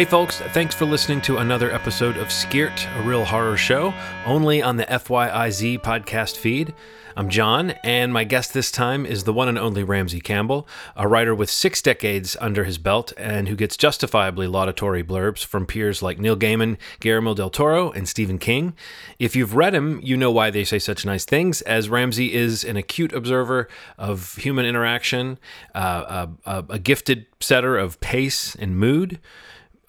Hey, folks, thanks for listening to another episode of Skirt, a real horror show, only on the FYIZ podcast feed. I'm John, and my guest this time is the one and only Ramsey Campbell, a writer with six decades under his belt and who gets justifiably laudatory blurbs from peers like Neil Gaiman, Guillermo del Toro, and Stephen King. If you've read him, you know why they say such nice things, as Ramsey is an acute observer of human interaction, uh, a, a, a gifted setter of pace and mood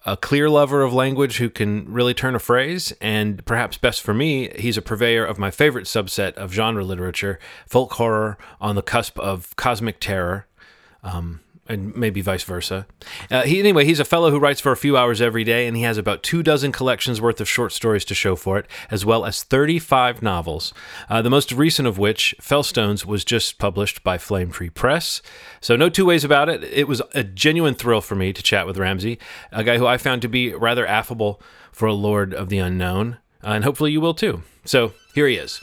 a clear lover of language who can really turn a phrase, and perhaps best for me, he's a purveyor of my favorite subset of genre literature, folk horror on the cusp of cosmic terror. Um, and maybe vice versa. Uh, he, anyway, he's a fellow who writes for a few hours every day, and he has about two dozen collections worth of short stories to show for it, as well as 35 novels. Uh, the most recent of which, Fellstones, was just published by Flame Tree Press. So, no two ways about it. It was a genuine thrill for me to chat with Ramsey, a guy who I found to be rather affable for a lord of the unknown, uh, and hopefully you will too. So, here he is.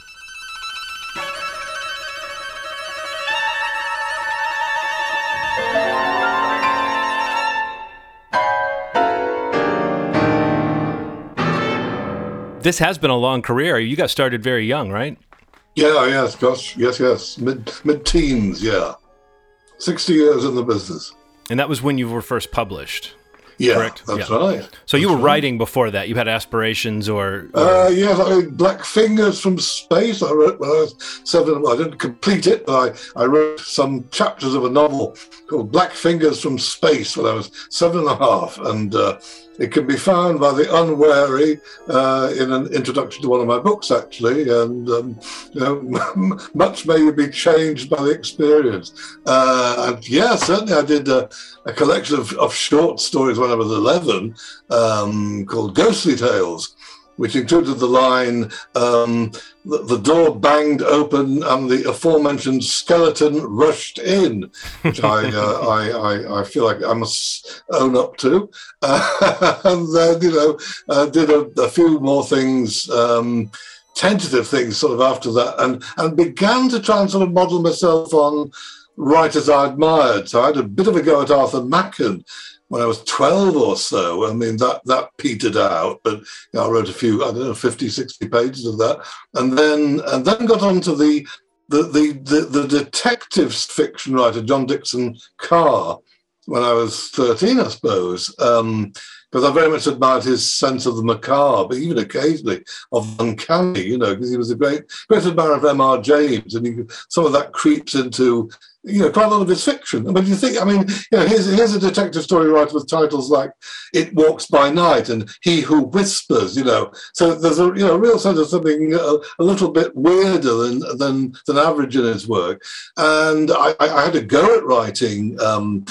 This has been a long career. You got started very young, right? Yeah, yes, gosh, yes, yes, mid mid teens, yeah, sixty years in the business. And that was when you were first published. Yeah, correct? that's yeah. right. So you were right. writing before that. You had aspirations, or, or... Uh, yes, I mean, Black Fingers from Space. I wrote when I was seven. I didn't complete it, but I, I wrote some chapters of a novel called Black Fingers from Space when I was seven and a half, and uh, it can be found by the unwary uh, in an introduction to one of my books, actually, and um, you know, much may be changed by the experience. Uh, and yeah, certainly, I did a, a collection of, of, short stories when I was 11 um, called Ghostly Tales which included the line, um, the, the, door banged open and the aforementioned skeleton rushed in, which I, uh, I, I, I, feel like I must own up to. Uh, and then, you know, uh, did a, a, few more things. Um, tentative things sort of after that and and began to try and sort of model myself on writers I admired. So I had a bit of a go at Arthur Machen, when I was 12 or so. I mean, that, that petered out, but you know, I wrote a few, I don't know, 50, 60 pages of that. And then, and then got on to the, the, the, the, the detective fiction writer, John Dickson Carr, when I was 13, I suppose. Um, because I very much admired his sense of the macabre, even occasionally of uncanny, you know, because he was a great, great admirer of M.R. James, and he, some of that creeps into you know, quite a lot of his fiction. But you think, I mean, you know, here's, here's a detective story writer with titles like "It Walks by Night" and "He Who Whispers." You know, so there's a you know real sense of something a, a little bit weirder than than than average in his work. And I, I had a go at writing. Um,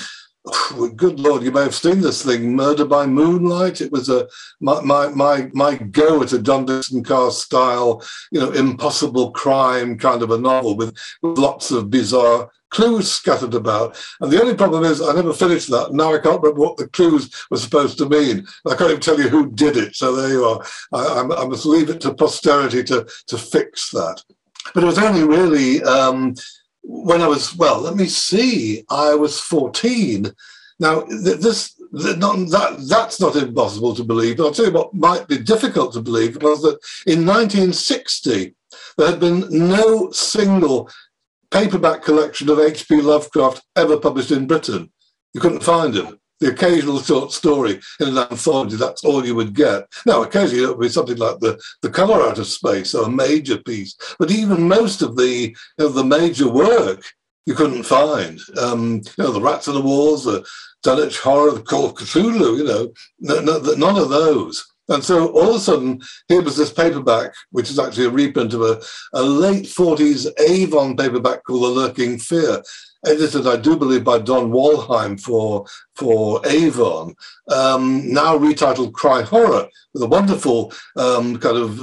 good lord, you may have seen this thing, Murder by Moonlight. It was a my my my, my go at a John Dickson Carr style, you know, impossible crime kind of a novel with lots of bizarre clues scattered about. And the only problem is I never finished that. Now I can't remember what the clues were supposed to mean. I can't even tell you who did it. So there you are. I, I must leave it to posterity to, to fix that. But it was only really um, when I was, well, let me see, I was 14. Now, this not, that, that's not impossible to believe, but I'll tell you what might be difficult to believe was that in 1960, there had been no single paperback collection of H.P. Lovecraft ever published in Britain. You couldn't find him. The occasional short story in an anthology, that's all you would get. Now, occasionally it would be something like the, the Colour Out of Space or a major piece, but even most of the, know, the major work you couldn't find. Um, you know, the Rats in the Walls, the Dunwich Horror, the Call of Cthulhu, you know, none of those. And so all of a sudden, here was this paperback, which is actually a reprint of a, a late 40s Avon paperback called The Lurking Fear, edited, I do believe, by Don Wollheim for, for Avon, um, now retitled Cry Horror, with a wonderful um, kind of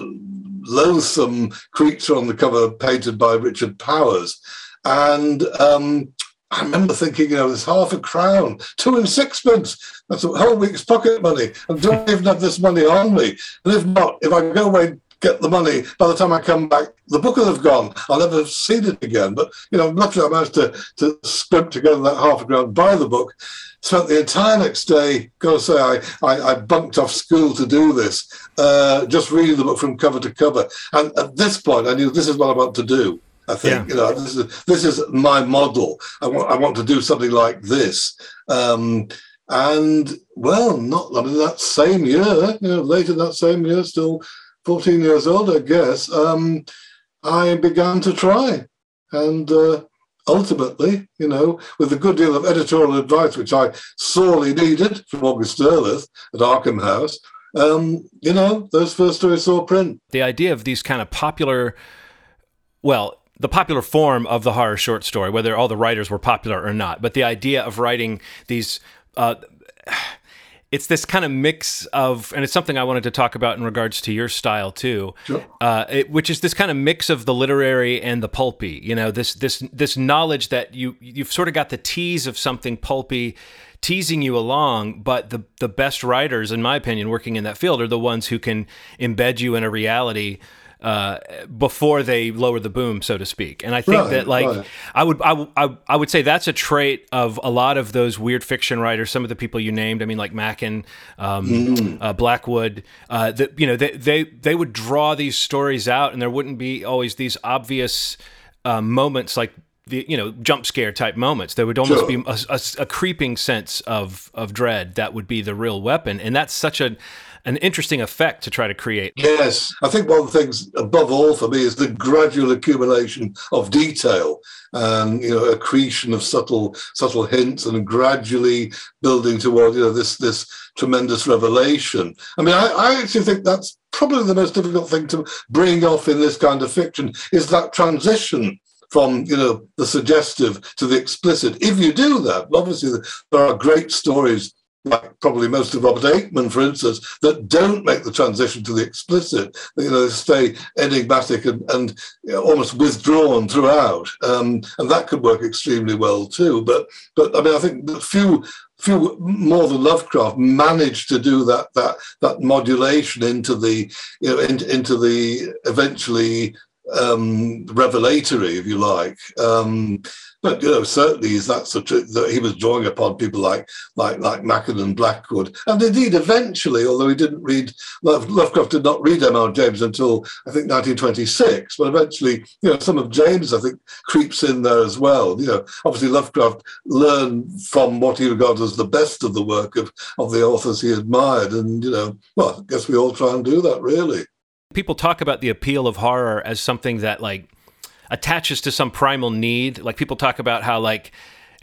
loathsome creature on the cover painted by Richard Powers. And um, I remember thinking, you know, there's half a crown, two and sixpence. That's a whole week's pocket money. And do I even have this money on me? And if not, if I go away and get the money, by the time I come back, the book will have gone. I'll never have seen it again. But, you know, luckily I managed to, to scrimp together that half a crown, buy the book, spent the entire next day, gotta say, I, I, I bunked off school to do this, uh, just reading the book from cover to cover. And at this point, I knew this is what I want to do. I think yeah. you know this is this is my model. I want I want to do something like this. Um, and well, not I mean, that same year, you know, later that same year, still 14 years old, I guess. Um, I began to try, and uh, ultimately, you know, with a good deal of editorial advice, which I sorely needed from August Derleth at Arkham House, um, you know, those first stories saw print. The idea of these kind of popular, well, the popular form of the horror short story, whether all the writers were popular or not, but the idea of writing these. Uh, it's this kind of mix of, and it's something I wanted to talk about in regards to your style too, sure. uh, it, which is this kind of mix of the literary and the pulpy. You know, this this this knowledge that you you've sort of got the tease of something pulpy, teasing you along, but the the best writers, in my opinion, working in that field are the ones who can embed you in a reality uh, before they lower the boom, so to speak. And I think right, that like right. I would I, I, I would say that's a trait of a lot of those weird fiction writers. Some of the people you named, I mean, like Machen, um, mm. uh, Blackwood. Uh, that you know they, they they would draw these stories out, and there wouldn't be always these obvious uh, moments like the you know jump scare type moments. There would almost sure. be a, a, a, creeping sense of of dread that would be the real weapon, and that's such a an interesting effect to try to create. Yes, I think one of the things above all for me is the gradual accumulation of detail and you know accretion of subtle subtle hints and gradually building toward you know this this tremendous revelation. I mean, I, I actually think that's probably the most difficult thing to bring off in this kind of fiction is that transition from you know the suggestive to the explicit. If you do that, obviously there are great stories like probably most of Robert Aickman, for instance, that don't make the transition to the explicit. You know, they stay enigmatic and, and you know, almost withdrawn throughout, um, and that could work extremely well too. But but I mean, I think few few more than Lovecraft managed to do that that that modulation into the you know in, into the eventually um, revelatory, if you like. Um, but you know, certainly is that such a, that he was drawing upon people like like like Machen and Blackwood, and indeed eventually, although he didn't read Lovecraft did not read M.R. James until I think 1926, but eventually, you know, some of James I think creeps in there as well. You know, obviously Lovecraft learned from what he regarded as the best of the work of of the authors he admired, and you know, well, I guess we all try and do that really. People talk about the appeal of horror as something that like attaches to some primal need. Like people talk about how like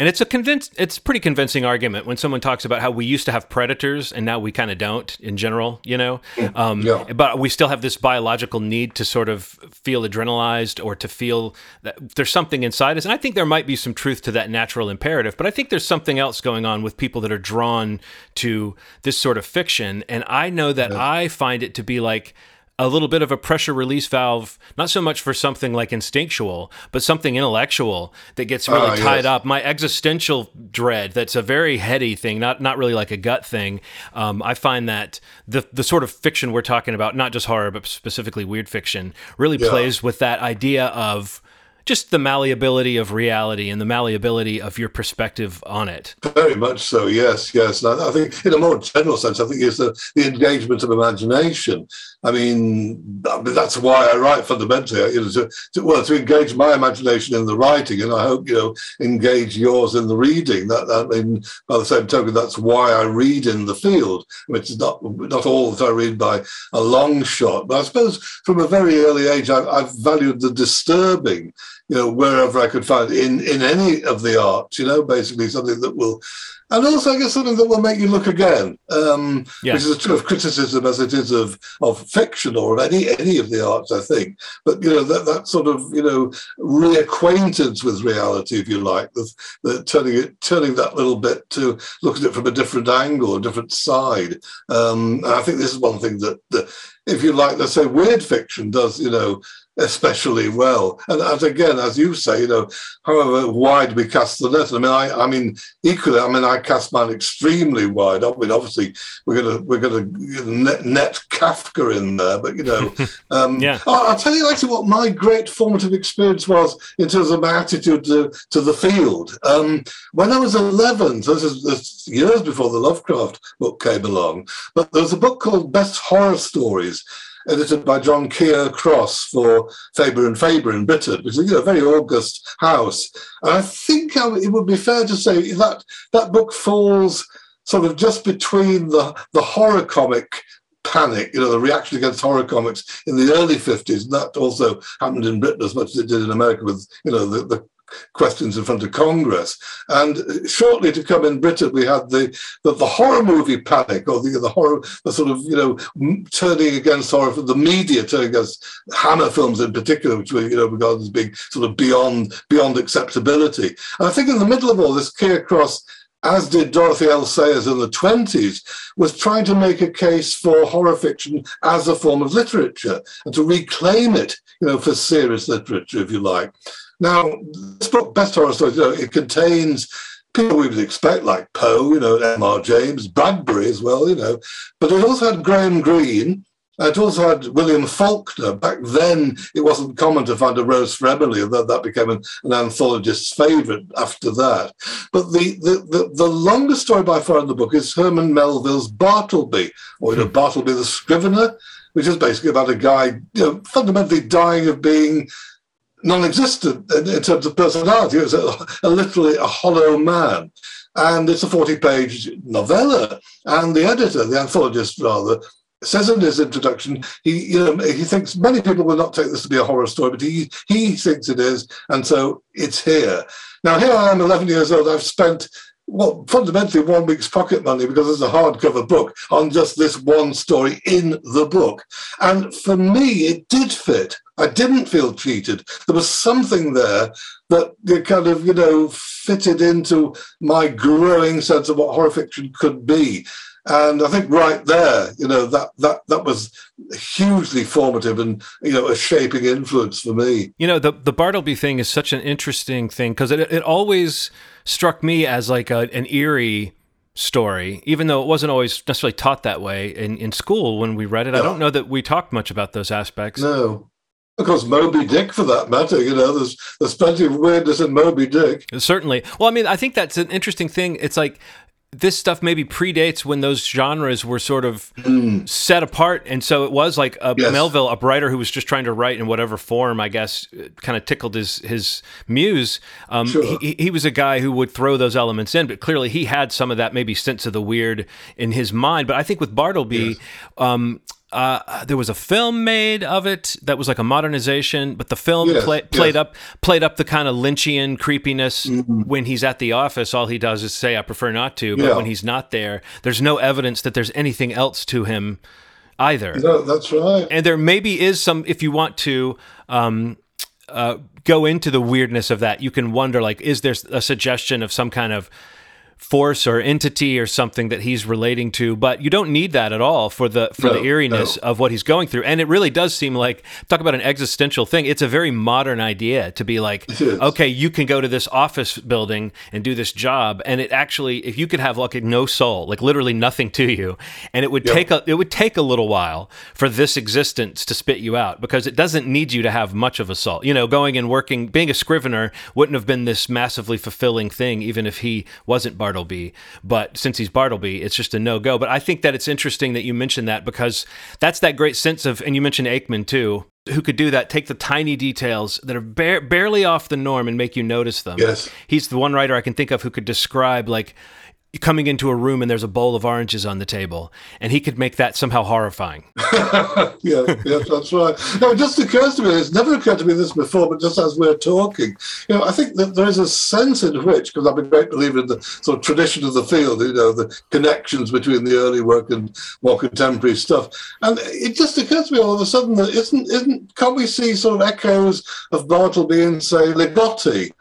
and it's a convinced it's pretty convincing argument when someone talks about how we used to have predators and now we kind of don't in general, you know. Um, yeah. But we still have this biological need to sort of feel adrenalized or to feel that there's something inside us. And I think there might be some truth to that natural imperative. But I think there's something else going on with people that are drawn to this sort of fiction. And I know that yeah. I find it to be like a little bit of a pressure release valve, not so much for something like instinctual, but something intellectual that gets really uh, tied yes. up. My existential dread, that's a very heady thing, not not really like a gut thing. Um, I find that the the sort of fiction we're talking about, not just horror, but specifically weird fiction, really yeah. plays with that idea of just the malleability of reality and the malleability of your perspective on it. Very much so, yes, yes. And I, think, in a more general sense, I think it's the, the engagement of imagination. I mean, that's why I write fundamentally, you know, to, to, well, to engage my imagination in the writing, and I hope, you know, engage yours in the reading. That, I mean, by the same token, that's why I read in the field, which is not, not all that I read by a long shot. But I suppose from a very early age, I, I've valued the disturbing you know, wherever I could find in in any of the arts, you know, basically something that will, and also I guess something that will make you look again, um, yeah. which is true of criticism as it is of of fiction or of any any of the arts, I think. But you know that that sort of you know reacquaintance with reality, if you like, the, the turning it turning that little bit to look at it from a different angle, a different side. Um, and I think this is one thing that, that if you like, let's say weird fiction does, you know, especially well. And as again, as you say, you know, however wide we cast the net. I mean, I, I mean, equally, I mean, I cast mine extremely wide. I mean, obviously, we're gonna we're gonna net, net Kafka in there, but you know, um, yeah. I'll, I'll, tell you actually what my great formative experience was in terms of my attitude to, to the field. Um, when I was eleven, so this is, this years before the Lovecraft book came along, but there was a book called Best Horror Stories edited by John Keir Cross for Faber and Faber in Britain, which is a very august house. And I think it would be fair to say that that book falls sort of just between the, the horror comic panic, you know, the reaction against horror comics in the early 50s. And that also happened in Britain as much as it did in America with, you know, the, the questions in front of Congress. And shortly to come in Britain, we had the, the, the horror movie panic, or the, the horror, the sort of, you know, turning against horror, the media turning against Hammer films in particular, which were, you know, regarded as being sort of beyond, beyond acceptability. And I think in the middle of all this, Keir Cross as did Dorothy L. Sayers in the 20s, was trying to make a case for horror fiction as a form of literature and to reclaim it, you know, for serious literature, if you like. Now, this book, Best Horror Stories, you know, it contains people we would expect, like Poe, you know, M.R. James, Bradbury as well, you know, but it also had Graham Greene. Uh, it also had William Faulkner. Back then, it wasn't common to find a Rose for Emily, and that, that became an, an anthologist's favourite after that. But the, the, the, the, longest story by far in the book is Herman Melville's Bartleby, or you know, hmm. Bartleby the Scrivener, which is basically about a guy you know, fundamentally dying of being non-existent in, in terms of personality. It was a, a, literally a hollow man. And it's a 40-page novella. And the editor, the anthologist rather, says in his introduction, he you know he thinks many people will not take this to be a horror story, but he he thinks it is, and so it's here. Now here I am, 11 years old. I've spent well, fundamentally one week's pocket money because it's a hardcover book on just this one story in the book. And for me, it did fit. I didn't feel cheated. There was something there that kind of, you know, fitted into my growing sense of what horror fiction could be. And I think right there, you know, that that that was hugely formative and you know a shaping influence for me. You know, the the Bartleby thing is such an interesting thing because it it always struck me as like a, an eerie story, even though it wasn't always necessarily taught that way in, in school when we read it. No. I don't know that we talked much about those aspects. No. Of course, Moby Dick, for that matter, you know, there's there's plenty of weirdness in Moby Dick. Certainly. Well, I mean, I think that's an interesting thing. It's like this stuff maybe predates when those genres were sort of mm. set apart and so it was like a yes. melville a writer who was just trying to write in whatever form i guess kind of tickled his his muse um, sure. he, he was a guy who would throw those elements in but clearly he had some of that maybe sense of the weird in his mind but i think with bartleby yes. um, uh, there was a film made of it that was like a modernization, but the film yes, play, played yes. up played up the kind of Lynchian creepiness mm-hmm. when he's at the office. All he does is say, "I prefer not to," but yeah. when he's not there, there's no evidence that there's anything else to him either. No, that's right. And there maybe is some, if you want to. Um, uh, go into the weirdness of that, you can wonder like, is there a suggestion of some kind of force or entity or something that he's relating to but you don't need that at all for the for no, the eeriness no. of what he's going through. And it really does seem like talk about an existential thing. It's a very modern idea to be like okay you can go to this office building and do this job. And it actually if you could have like no soul like literally nothing to you and it would yep. take a it would take a little while for this existence to spit you out because it doesn't need you to have much of a soul. You know going and working being a scrivener wouldn't have been this massively fulfilling thing even if he wasn't Bar Bartleby. But since he's Bartleby, it's just a no go. But I think that it's interesting that you mentioned that because that's that great sense of, and you mentioned Aickman too, who could do that, take the tiny details that are ba- barely off the norm and make you notice them. Yes. He's the one writer I can think of who could describe like coming into a room and there's a bowl of oranges on the table, and he could make that somehow horrifying. yeah, yeah, that's right. No, it just occurs to me, it's never occurred to me this before, but just as we're talking, you know, I think that there is a sense in which, because I'm a great believer in the sort of tradition of the field, you know, the connections between the early work and more contemporary stuff. And it just occurs to me all of a sudden that isn't, isn't, can't we see sort of echoes of Bartleby and say Ligotti?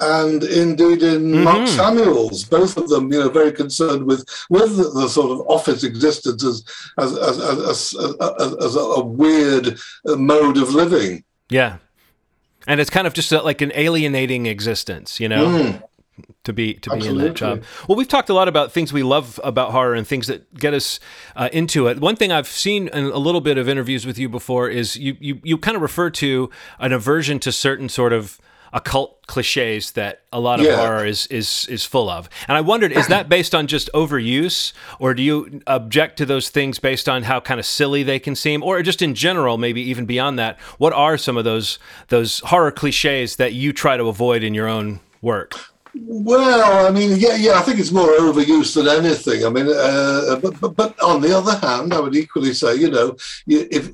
And indeed in mm-hmm. Mark Samuels, both of them, you know, very concerned with with the, the sort of office existence as as as as, as, as a, a, weird mode of living. Yeah, and it's kind of just a, like an alienating existence, you know. Mm to be to be Absolutely. in that job. Well, we've talked a lot about things we love about horror and things that get us uh, into it. One thing I've seen in a little bit of interviews with you before is you you you kind of refer to an aversion to certain sort of occult cliches that a lot of yeah. horror is is is full of. And I wondered, is that based on just overuse, or do you object to those things based on how kind of silly they can seem, or just in general, maybe even beyond that? What are some of those those horror cliches that you try to avoid in your own work? Well, I mean, yeah, yeah, I think it's more overuse than anything. I mean, uh, but, but, but on the other hand, I would equally say, you know, if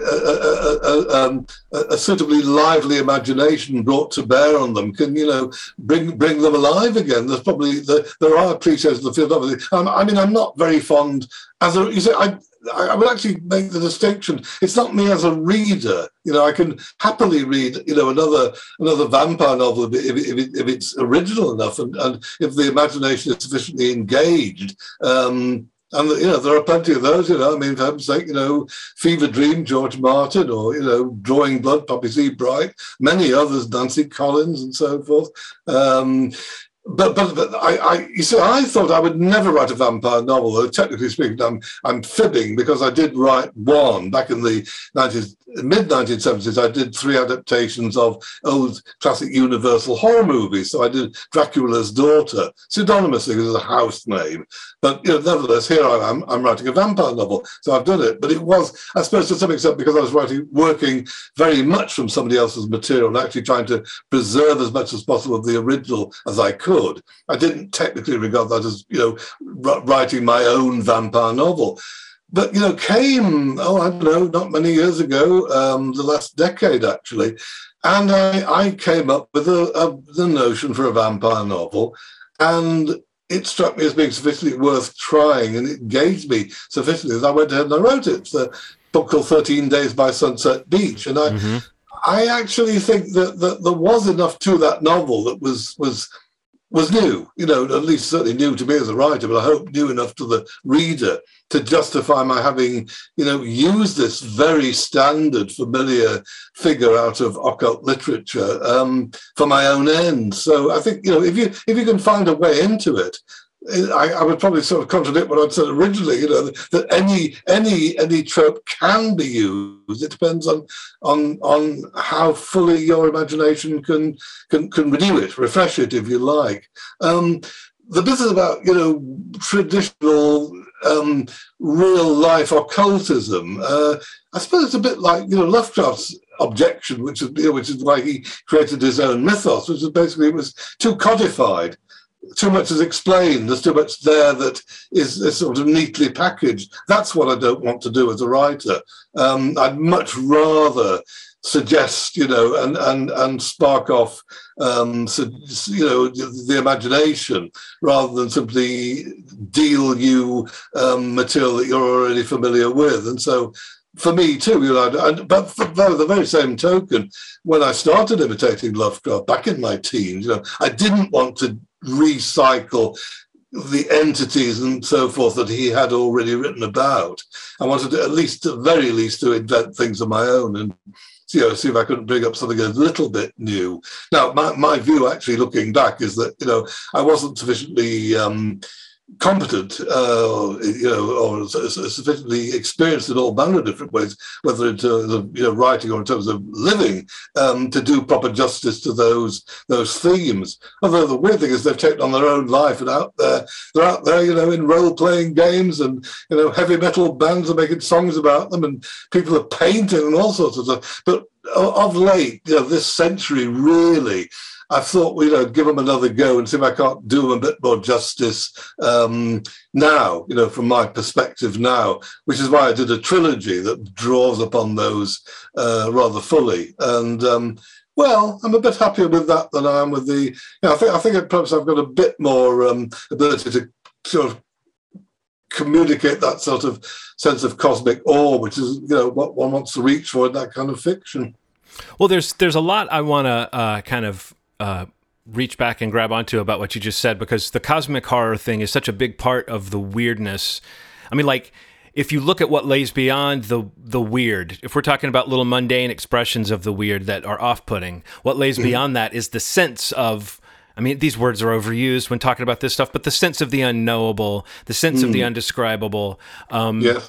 uh, uh, um, a suitably lively imagination brought to bear on them can, you know, bring bring them alive again. There's probably the, there are cliches in the field, obviously. Um, I mean, I'm not very fond as a you say, I I would actually make the distinction. It's not me as a reader. You know, I can happily read, you know, another another vampire novel if, if, if, if it's original enough and, and if the imagination is sufficiently engaged. Um, and you know, there are plenty of those. You know, I mean, for heaven's sake, you know, Fevre Dream, George Martin, or you know, Drawing Blood, Poppy Z. Brite, many others, Nancy Collins, and so forth. Um, but but, but I, I you see I thought I would never write a vampire novel. Though technically speaking, I'm I'm fibbing because I did write one back in the 90s, mid 1970s. I did three adaptations of old classic Universal horror movies. So I did Dracula's Daughter, pseudonymously as a house name. But you know, nevertheless, here I am. I'm writing a vampire novel, so I've done it. But it was, I suppose, to some extent, because I was writing, working very much from somebody else's material and actually trying to preserve as much as possible of the original as I could could. I didn't technically regard that as, you know, writing my own vampire novel. But, you know, came, oh, I don't know, not many years ago, um, the last decade actually. And I, I came up with a, a, the notion for a vampire novel. And it struck me as being sufficiently worth trying and it engaged me sufficiently that I went ahead and I wrote it. It's a book called 13 Days by Sunset Beach. And I, mm-hmm. I actually think that, that there was enough to that novel that was was was new, you know, at least certainly new to me as a writer, but I hope new enough to the reader to justify my having, you know, used this very standard, familiar figure out of occult literature um, for my own ends. So I think, you know, if you if you can find a way into it, I, I, would probably sort of contradict what I'd said originally. You know that any any any trope can be used. It depends on on on how fully your imagination can can can renew it, refresh it, if you like. Um, the business about you know traditional um, real life occultism. Uh, I suppose it's a bit like you know Lovecraft's objection, which is you know, which is why he created his own mythos, which is basically it was too codified too much is explained. There's too much there that is, is, sort of neatly packaged. That's what I don't want to do as a writer. Um, I'd much rather suggest, you know, and and and spark off, um, so, you know, the, imagination rather than simply deal you um, material that you're already familiar with. And so for me too, you know, but for the very same token, when I started imitating Lovecraft back in my teens, you know, I didn't want to recycle the entities and so forth that he had already written about. I wanted to, at least, at very least, to invent things of my own and you know, see if I couldn't bring up something a little bit new. Now, my, my view, actually, looking back, is that you know I wasn't sufficiently um, competent, uh, you know, or sufficiently experienced in all manner of different ways, whether in terms of you know writing or in terms of living, um, to do proper justice to those those themes. Although the weird thing is they've taken on their own life and out there, they're out there, you know, in role playing games and you know heavy metal bands are making songs about them and people are painting and all sorts of stuff. But of late, you know, this century really I thought, well, you know, give them another go and see if I can't do them a bit more justice um, now, you know, from my perspective now, which is why I did a trilogy that draws upon those uh, rather fully. And um, well, I'm a bit happier with that than I am with the. You know, I think I think perhaps I've got a bit more um, ability to sort of communicate that sort of sense of cosmic awe, which is you know what one wants to reach for in that kind of fiction. Well, there's there's a lot I want to uh, kind of uh, reach back and grab onto about what you just said because the cosmic horror thing is such a big part of the weirdness. I mean, like if you look at what lays beyond the the weird, if we're talking about little mundane expressions of the weird that are off-putting, what lays mm-hmm. beyond that is the sense of I mean, these words are overused when talking about this stuff, but the sense of the unknowable, the sense mm. of the mm. undescribable. Um, yeah.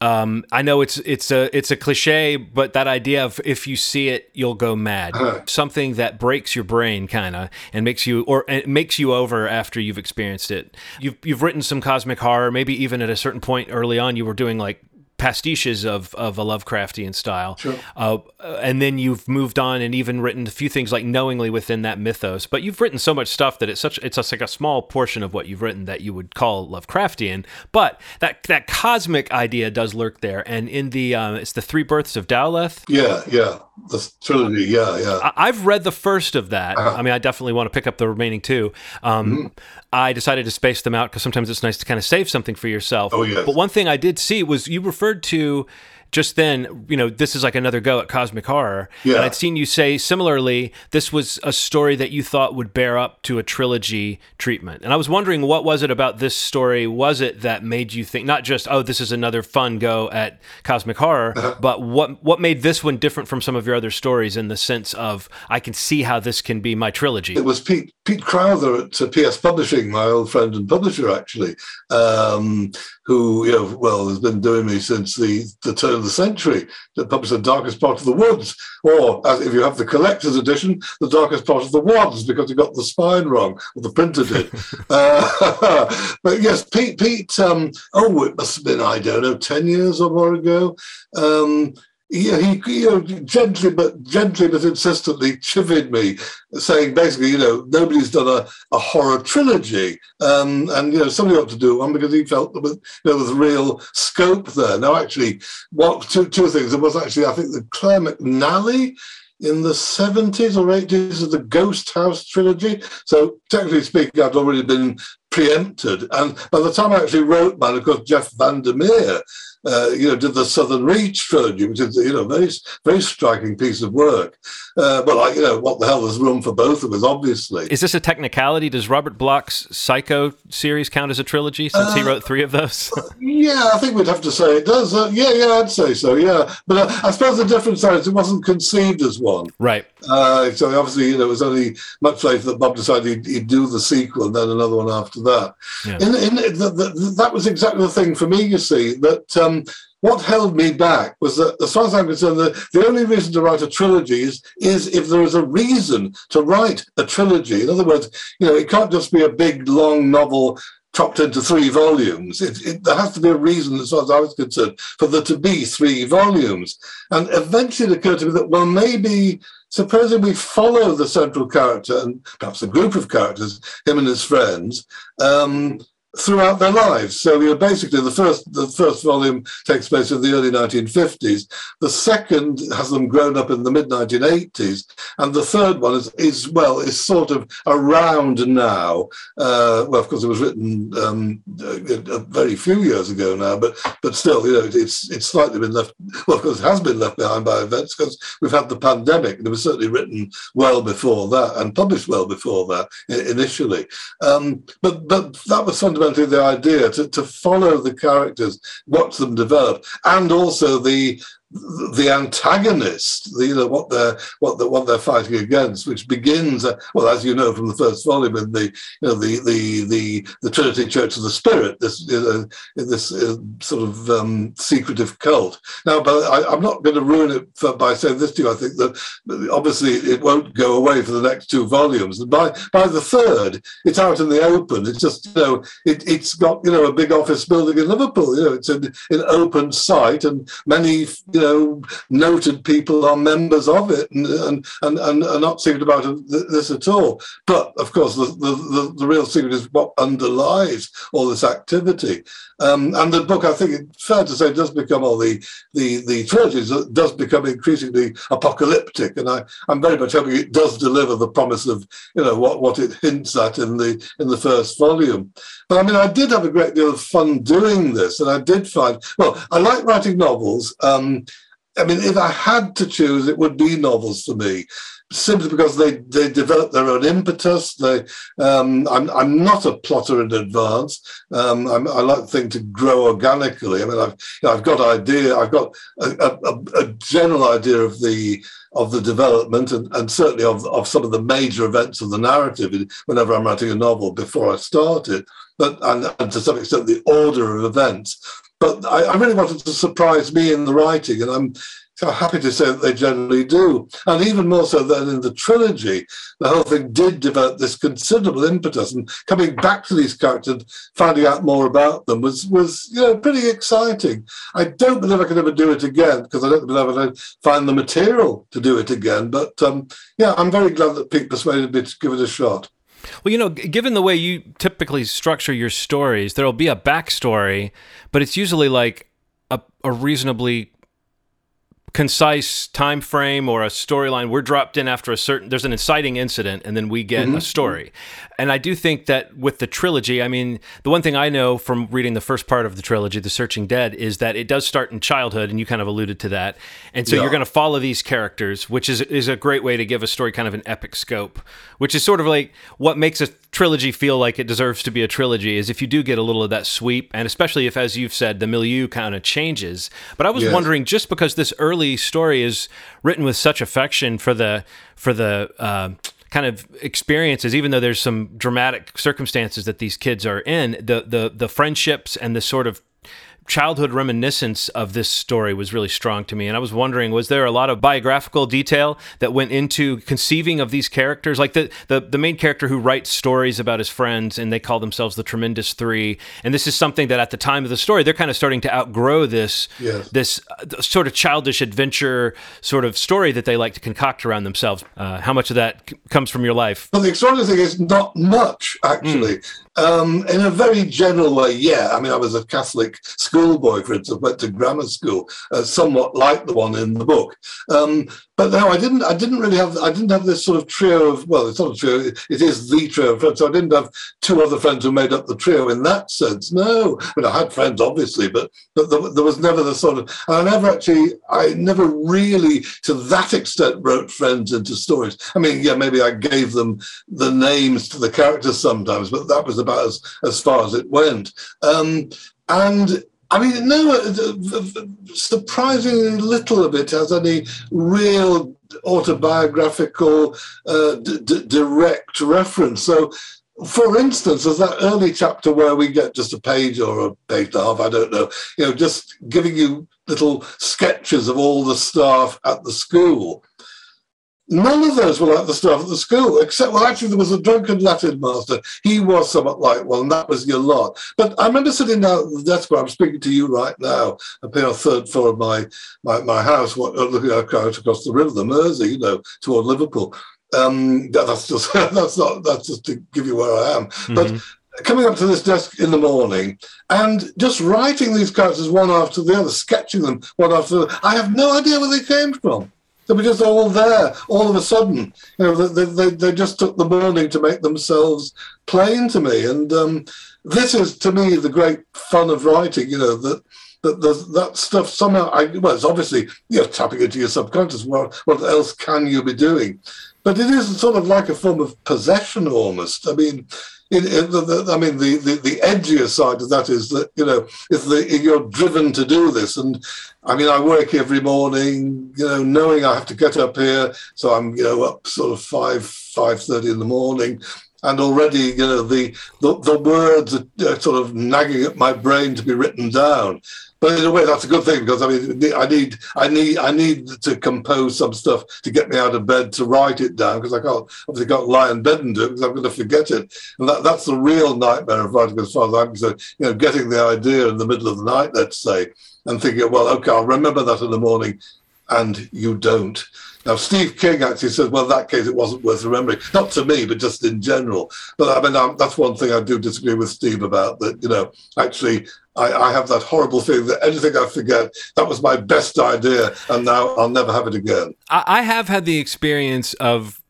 Um, I know it's it's a it's a cliche, but that idea of if you see it, you'll go mad. Uh-huh. Something that breaks your brain, kind of, and makes you or makes you over after you've experienced it. You've you've written some cosmic horror. Maybe even at a certain point early on, you were doing like pastiches of, of a Lovecraftian style. Sure. Uh, and then you've moved on and even written a few things like knowingly within that mythos. But you've written so much stuff that it's such it's like a small portion of what you've written that you would call Lovecraftian. But that that cosmic idea does lurk there. And in the uh, it's the Three Births of Daleth. Yeah, yeah, the trilogy. Yeah, yeah. I, have read the first of that. Uh-huh. I mean, I definitely want to pick up the remaining two. Um, mm-hmm. I decided to space them out because sometimes it's nice to kind of save something for yourself. Oh, yes. But one thing I did see was you referred to just then, you know, this is like another go at cosmic horror. Yeah. And I'd seen you say similarly, this was a story that you thought would bear up to a trilogy treatment. And I was wondering, what was it about this story? Was it that made you think not just, oh, this is another fun go at cosmic horror, uh-huh. but what what made this one different from some of your other stories in the sense of I can see how this can be my trilogy? It was Pete Pete Crowther at uh, PS Publishing, my old friend and publisher, actually, um, who you know, well, has been doing me since the the turn of the century. That published the darkest part of the woods, or as if you have the collector's edition, the darkest part of the wads, because he got the spine wrong, or the printer did. uh, but yes, Pete. Pete. Um, oh, it must have been I don't know, ten years or more ago. Um, yeah, he you know, gently but gently but insistently chivied me, saying basically, you know, nobody's done a, a horror trilogy, um, and you know, somebody ought to do one because he felt there was, there was real scope there. Now, actually, what two two things? There was actually, I think, the Clare McNally in the 70s or 80s of the Ghost House trilogy. So, technically speaking, I'd already been preempted. And by the time I actually wrote mine, of course, Jeff Vandermeer uh, you know, did the Southern Reach trilogy, which is, you know, very, very striking piece of work. Uh, but, like, you know, what the hell, there's room for both of us, obviously. Is this a technicality? Does Robert Bloch's Psycho series count as a trilogy since uh, he wrote three of those? yeah, I think we'd have to say it does. Uh, yeah, yeah, I'd say so, yeah. But uh, I suppose the difference is it wasn't conceived as one. Right. Uh, so obviously, you know, it was only much later that Bob decided he'd, he'd do the sequel and then another one after that. Yeah. In, in, the, the, that was exactly the thing for me, you see, that um, what held me back was that, as far as I'm concerned, the, the only reason to write a trilogy is, is if there is a reason to write a trilogy. In other words, you know, it can't just be a big, long novel chopped into three volumes. It, it, there has to be a reason, as far as I was concerned, for there to be three volumes. And eventually it occurred to me that, well, maybe supposing we follow the central character and perhaps a group of characters, him and his friends, um, throughout their lives. So you know, basically, the first the first volume takes place in the early 1950s. The second has them grown up in the mid 1980s, and the third one is, is well is sort of around now. Uh, well, of course, it was written um, a, a, very few years ago now, but but still, you know, it's it's slightly been left. Well, of course, it has been left behind by events because we've had the pandemic, and it was certainly written well before that and published well before that initially. Um, but but that was fundamentally the idea to, to follow the characters, watch them develop, and also the the antagonist, you know what they're what what they're fighting against, which begins uh, well, as you know from the first volume in the you know the the the, the Trinity Church of the Spirit, this uh, this uh, sort of um, secretive cult. Now, but I, am not going to ruin it for, by saying this to you. I think that obviously it won't go away for the next two volumes, and by by the third, it's out in the open. It's just you know it, it's got you know a big office building in Liverpool. You know, it's in, in open sight, and many you know know, noted people are members of it and, and, and, and are not secret about this at all. But of course, the, the, the real secret is what underlies all this activity. Um, and the book, I think it's fair to say, does become, all the, the, the trilogy does become increasingly apocalyptic. And I, I'm very much hoping it does deliver the promise of, you know, what, what it hints at in the, in the first volume. But I mean, I did have a great deal of fun doing this. And I did find, well, I like writing novels. Um, I mean, if I had to choose, it would be novels for me simply because they, they develop their own impetus. They, um, I'm, I'm not a plotter in advance. Um, i like things to grow organically. I mean, I've, you know, I've got idea, I've got a, a, a, general idea of the of the development and, and certainly of, of some of the major events of the narrative whenever I'm writing a novel before I start it, but and, and to some extent the order of events. But I, I really wanted to surprise me in the writing, and I'm so happy to say that they generally do. And even more so than in the trilogy, the whole thing did develop this considerable impetus. And coming back to these characters, finding out more about them was, was you know, pretty exciting. I don't believe I could ever do it again because I don't believe I could find the material to do it again. But um, yeah, I'm very glad that Pete persuaded me to give it a shot. Well, you know, given the way you typically structure your stories, there'll be a backstory, but it's usually like a, a reasonably concise time frame or a storyline we're dropped in after a certain there's an inciting incident and then we get mm-hmm. a story and i do think that with the trilogy i mean the one thing i know from reading the first part of the trilogy the searching dead is that it does start in childhood and you kind of alluded to that and so yeah. you're going to follow these characters which is is a great way to give a story kind of an epic scope which is sort of like what makes a trilogy feel like it deserves to be a trilogy is if you do get a little of that sweep, and especially if, as you've said, the milieu kind of changes. But I was yes. wondering, just because this early story is written with such affection for the for the uh, kind of experiences, even though there's some dramatic circumstances that these kids are in, the the the friendships and the sort of childhood reminiscence of this story was really strong to me. And I was wondering, was there a lot of biographical detail that went into conceiving of these characters? Like the, the, the main character who writes stories about his friends and they call themselves the Tremendous Three. And this is something that at the time of the story, they're kind of starting to outgrow this, yes. this uh, sort of childish adventure sort of story that they like to concoct around themselves. Uh, how much of that c- comes from your life? Well, the extraordinary thing is not much, actually. Mm. Um, in a very general way, yeah. I mean, I was a Catholic schoolboy, for instance, went to grammar school, uh, somewhat like the one in the book. Um, but no, I didn't. I didn't really have. I didn't have this sort of trio of. Well, it's not a trio. It is the trio of friends. So I didn't have two other friends who made up the trio in that sense. No, I mean, I had friends obviously, but but there, there was never the sort of. I never actually. I never really, to that extent, wrote friends into stories. I mean, yeah, maybe I gave them the names to the characters sometimes, but that was about as as far as it went. Um, and I mean, no, uh, surprisingly little of it has any real autobiographical, uh, direct reference. So, for instance, there's that early chapter where we get just a page or a page and a half, I don't know, you know, just giving you little sketches of all the staff at the school. None of those were like the staff at the school, except, well, actually, there was a drunken Latin master. He was somewhat like one, and that was your lot. But I remember sitting down at the desk where I'm speaking to you right now, up here on the third floor of my, my, my house, what, uh, looking out across the river, the Mersey, you know, toward Liverpool. Um, that's just that's not that's just to give you where I am. Mm-hmm. But coming up to this desk in the morning and just writing these characters one after the other, sketching them one after the other. I have no idea where they came from. They were just all there all of a sudden. You know, they, they, they just took the morning to make themselves plain to me. And um, this is, to me, the great fun of writing, you know, that that that stuff somehow, I, well, it's obviously you're tapping into your subconscious. What, what else can you be doing? But it is sort of like a form of possession almost. I mean, the, the, I mean, the, the, the edgier side of that is that, you know, if, the, if you're driven to do this, and I mean, I work every morning, you know, knowing I have to get up here, so I'm, you know, up sort of 5, 5.30 in the morning, and already, you know, the, the, the words are sort of nagging at my brain to be written down. But in a way, that's a good thing because I mean, I need, I need, I need to compose some stuff to get me out of bed to write it down because I can't obviously can't lie in bed and do it because I'm going to forget it. And that, that's the real nightmare of writing, as far as I'm concerned. You know, getting the idea in the middle of the night, let's say, and thinking, well, okay, I'll remember that in the morning, and you don't. Now, Steve King actually says, well, in that case, it wasn't worth remembering. Not to me, but just in general. But I mean, um, that's one thing I do disagree with Steve about that, you know, actually, I, I, have that horrible feeling that anything I forget, that was my best idea, and now I'll never have it again. I have had the experience of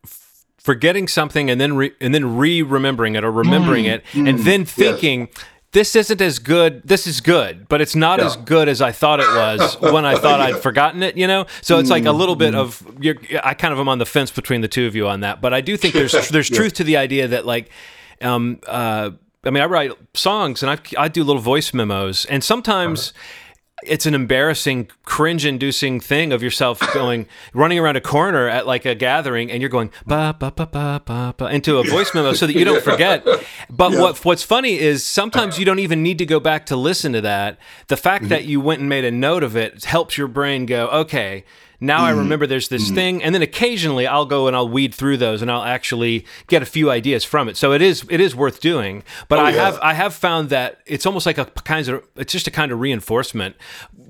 forgetting something and then re- and then re remembering it or remembering mm, it, mm, and then thinking. Yes this isn't as good. This is good, but it's not Yeah. as good as I thought it was when I thought I'd forgotten it. You know, so it's like a little bit of. You're, I kind of am on the fence between the two of you on that, but I do think there's there's Yeah. truth to the idea that like, um, uh, I mean, I write songs and I I do little voice memos, and sometimes. It's an embarrassing, cringe-inducing thing of yourself going running around a corner at like a gathering, and you're going ba ba ba ba ba ba into a voice memo so that you don't forget. But what what's funny is sometimes you don't even need to go back to listen to that. The fact that mm-hmm. you went and made a note of it helps your brain go, okay, now I mm-hmm. remember there's this mm-hmm. thing, and then occasionally I'll go and I'll weed through those and I'll actually get a few ideas from it. So it is it is worth doing. But oh, I yeah. have I have found that it's almost like a kind of it's just a kind of reinforcement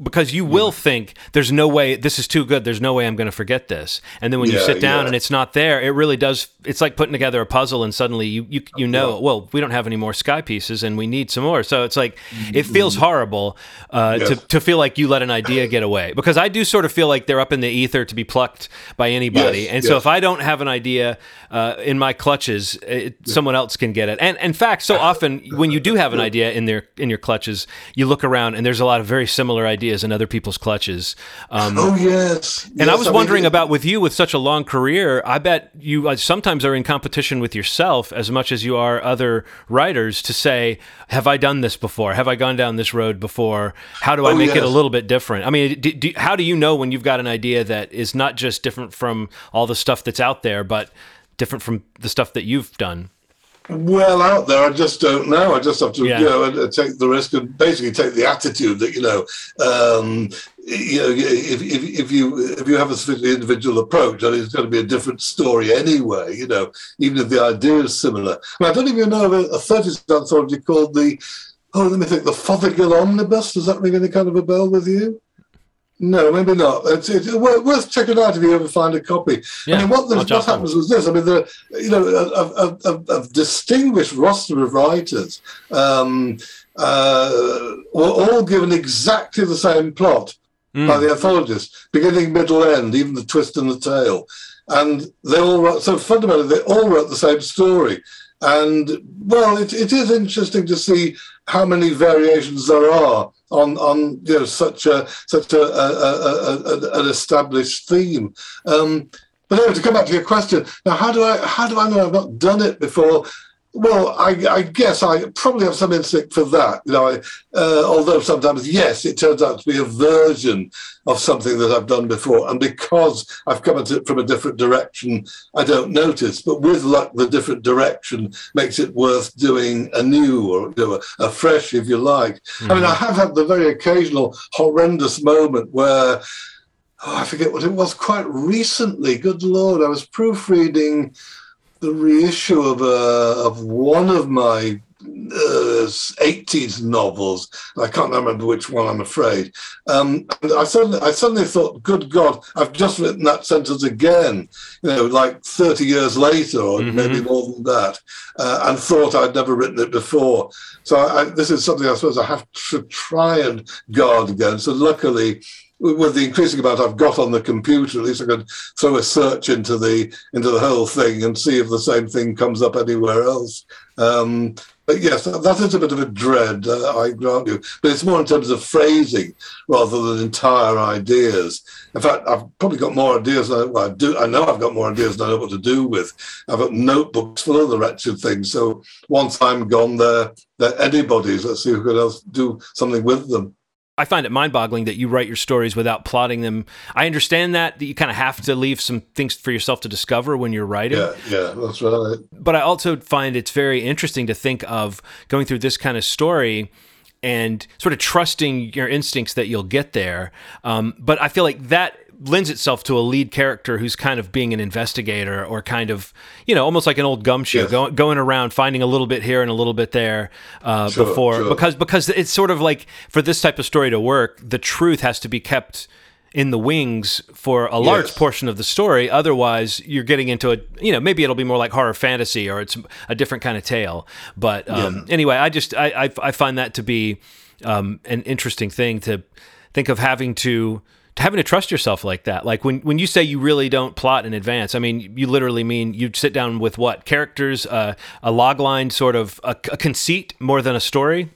because you will mm-hmm. think there's no way this is too good. There's no way I'm going to forget this. And then when you sit down yeah. and it's not there, it really does. It's like putting together a puzzle and suddenly you you, you know well we don't have any more sky pieces and we need some more. So it's like it feels horrible uh, to to feel like you let an idea get away because I do sort of feel like they're up in the ether to be plucked by anybody. Yes, and so if I don't have an idea uh, in my clutches, it, someone else can get it. And in fact, so often when you do have an idea in their in your clutches, you look around and there's a lot of very similar ideas in other people's clutches. Um, Oh yes. and I was mean, wondering it- about with you with such a long career. I bet you uh, sometimes are in competition with yourself as much as you are other writers to say, "Have I done this before? Have I gone down this road before? How do I Oh, make it a little bit different?" I mean, do, do, how do you know when you've got an idea that is not just different from all the stuff that's out there, but different from the stuff that you've done? well out there. I just don't know. I just have to Yeah. you know take the risk and basically take the attitude that you know. Um, you know, if, if, if you if you have a sufficiently individual approach, then it's going to be a different story anyway. You know, even if the idea is similar. I, mean, I don't even know of a, a 30s anthology called the. Oh, let me think. The Fothergill Omnibus. Does that ring any kind of a bell with you? No, maybe not. It's, it's worth checking out if you ever find a copy. Yeah, I mean, what, the, what happens was this. I mean, the you know a, a, a, a distinguished roster of writers um, uh, were all given exactly the same plot Mm. by the anthologist, beginning, middle, end, even the twist and the tail, and they all wrote. So fundamentally, they all wrote the same story. And well, it, it is interesting to see how many variations there are on on you know such a such a, a, a, a an established theme. Um, but anyway, to come back to your question, now how do I how do I know I've not done it before? Well, I, I guess I probably have some instinct for that. You know, I, uh, although sometimes yes, it turns out to be a version of something that I've done before, and because I've come at it from a different direction, I don't notice. But with luck, the different direction makes it worth doing anew or you know, afresh, if you like. I mean, I have had the very occasional horrendous moment where. Oh, I forget what it was quite recently. Good Lord, I was proofreading the reissue of uh, of one of my uh, 80s novels. I can't remember which one. I'm afraid. Um, and I suddenly I suddenly thought, good God, I've just written that sentence again. You know, like 30 years later, or Mhm. maybe more than that, uh, and thought I'd never written it before. So I, this is something I suppose I have to try and guard against. So luckily. With the increasing amount I've got on the computer, at least I can throw a search into the into the whole thing and see if the same thing comes up anywhere else. Um, but yes, that, is a bit of a dread, uh, I grant you. But it's more in terms of phrasing rather than entire ideas. In fact, I've probably got more ideas than I, well, I do. I know I've got more ideas than I know what to do with. I've got notebooks full of the wretched things. So once I'm gone, they're, they're anybody's. Let's see who can else do something with them. I find it mind-boggling that you write your stories without plotting them. I understand that that you kind of have to leave some things for yourself to discover when you're writing. Yeah, yeah, that's right. But I also find it's very interesting to think of going through this kind of story and sort of trusting your instincts that you'll get there. Um, but I feel like that lends itself to a lead character who's kind of being an investigator or kind of, you know, almost like an old gumshoe Yes. going going around finding a little bit here and a little bit there uh, Sure, before sure. because because it's sort of like for this type of story to work, the truth has to be kept in the wings for a large Yes. portion of the story. Otherwise, you're getting into a, you know, maybe it'll be more like horror fantasy or it's a different kind of tale. But um, anyway, I just, I, I, I find that to be um, an interesting thing to think of having to having to trust yourself like that. Like when, when you say you really don't plot in advance, I mean, you literally mean you sit down with what characters, uh, a log line, sort of a, a conceit more than a story.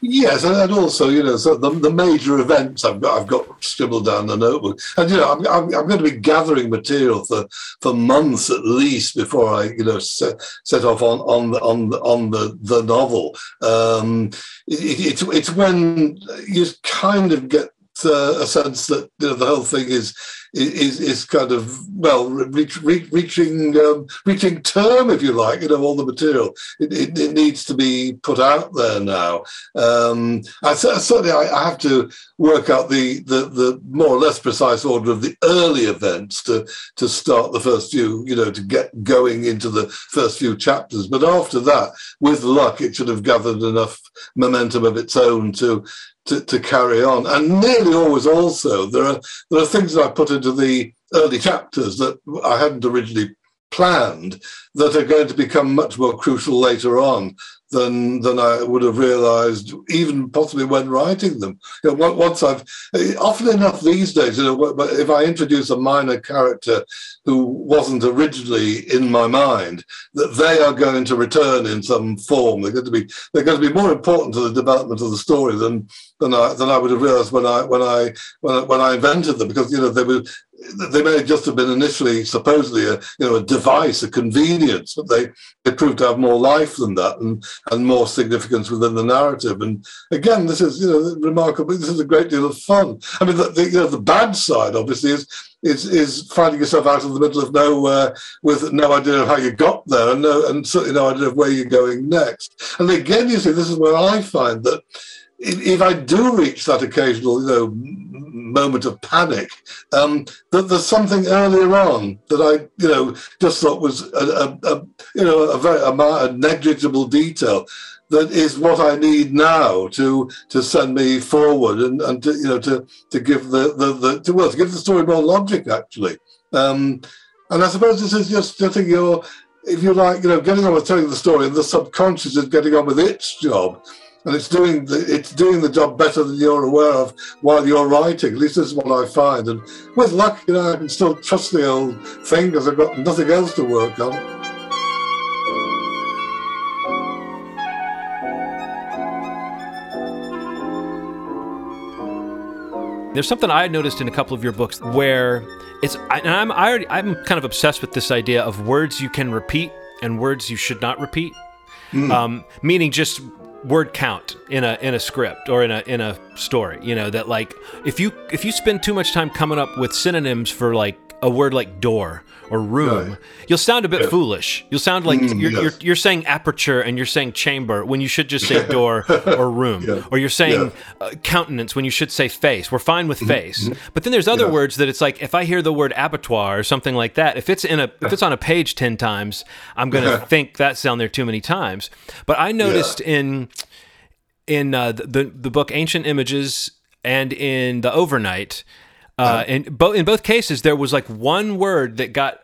Yes, and also, you know, so the, the major events I've got, I've got scribbled down the notebook, and you know, I'm, I'm, I'm, going to be gathering material for, for months at least before I, you know, set, set off on on the on the on the the novel. Um, it, it's it's when you kind of get uh, a sense that you know, the whole thing is is is kind of well reach, reach, reaching um, reaching term if you like you know all the material. It, it, it needs to be put out there now. Um, I, certainly I, have to work out the, the the more or less precise order of the early events to to start the first few you know to get going into the first few chapters. But after that with luck it should have gathered enough momentum of its own to to, to carry on. And nearly always also there are there are things that I put into the early chapters that I hadn't originally planned that are going to become much more crucial later on than than I would have realised, even possibly when writing them. You know, once I've often enough these days, you know, if I introduce a minor character who wasn't originally in my mind, that they are going to return in some form. They're going to be they're going to be more important to the development of the story than than I than I would have realised when I when I when I, when I invented them because you know they were they may just have been initially supposedly a you know a device, a convenience, but they they proved to have more life than that and and more significance within the narrative. And again, this is you know remarkable. This is a great deal of fun. I mean, the, the you know the bad side obviously is is is finding yourself out of the middle of nowhere with no idea of how you got there and no and certainly no idea of where you're going next. And again, you see, this is where I find that if I do reach that occasional, you know, moment of panic, um, that there's something earlier on that I, you know, just thought was a, a, a you know, a very a, negligible detail that is what I need now to to send me forward and, and to you know to to give the the, the to well to give the story more logic actually. Um, and I suppose this is just I think you're if you like, you know, getting on with telling the story, and the subconscious is getting on with its job and it's doing the, it's doing the job better than you're aware of while you're writing. At least this is what I find. And with luck, you know, I can still trust the old thing because I've got nothing else to work on. There's something I noticed in a couple of your books where it's, and I'm I already, I'm kind of obsessed with this idea of words you can repeat and words you should not repeat. Mm. Um, meaning just word count in a in a script or in a in a story you know that like if you if you spend too much time coming up with synonyms for like a word like door or room you'll sound a bit yeah. foolish you'll sound like mm, you're, yes. you're, you're, saying aperture and you're saying chamber when you should just say door or room yeah. or you're saying uh, countenance when you should say face we're fine with mm-hmm. face mm-hmm. but then there's other words that it's like if i hear the word abattoir or something like that if it's in a if it's on a page 10 times i'm going to think that's down there too many times but i noticed in in uh, the the book Ancient Images and in the Overnight, uh, uh-huh. in both in both cases there was like one word that got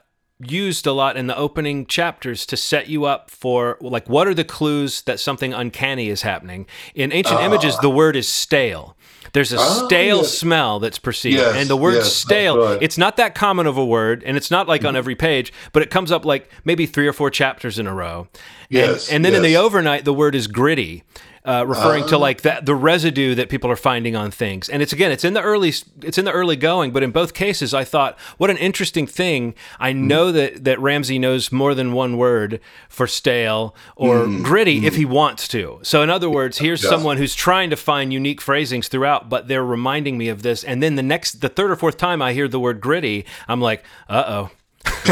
used a lot in the opening chapters to set you up for like what are the clues that something uncanny is happening. In Ancient uh, Images, the word is stale. There's a oh, stale yes. smell that's perceived, yes, and the word yes, stale. Right. It's not that common of a word, and it's not like mm-hmm. on every page, but it comes up like maybe three or four chapters in a row. Yes, and, and then in the overnight, the word is gritty uh, referring uh, to like that the residue that people are finding on things. And it's again, it's in the early, it's in the early going. But in both cases, I thought, what an interesting thing. I mm. know that that Ramsey knows more than one word for stale or mm, gritty mm. if he wants to. So in other words, here's yes. someone who's trying to find unique phrasings throughout, but they're reminding me of this. And then the next, the third or fourth time I hear the word gritty, I'm like, uh oh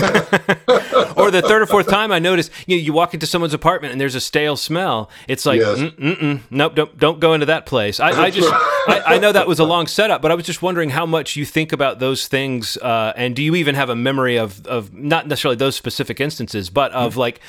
or the third or fourth time I notice you know, you walk into someone's apartment and there's a stale smell. It's like, yes. Mm-mm, nope, don't don't go into that place. I, I just I, I, know that was a long setup, but I was just wondering how much you think about those things, uh, and do you even have a memory of of not necessarily those specific instances, but of mm-hmm. like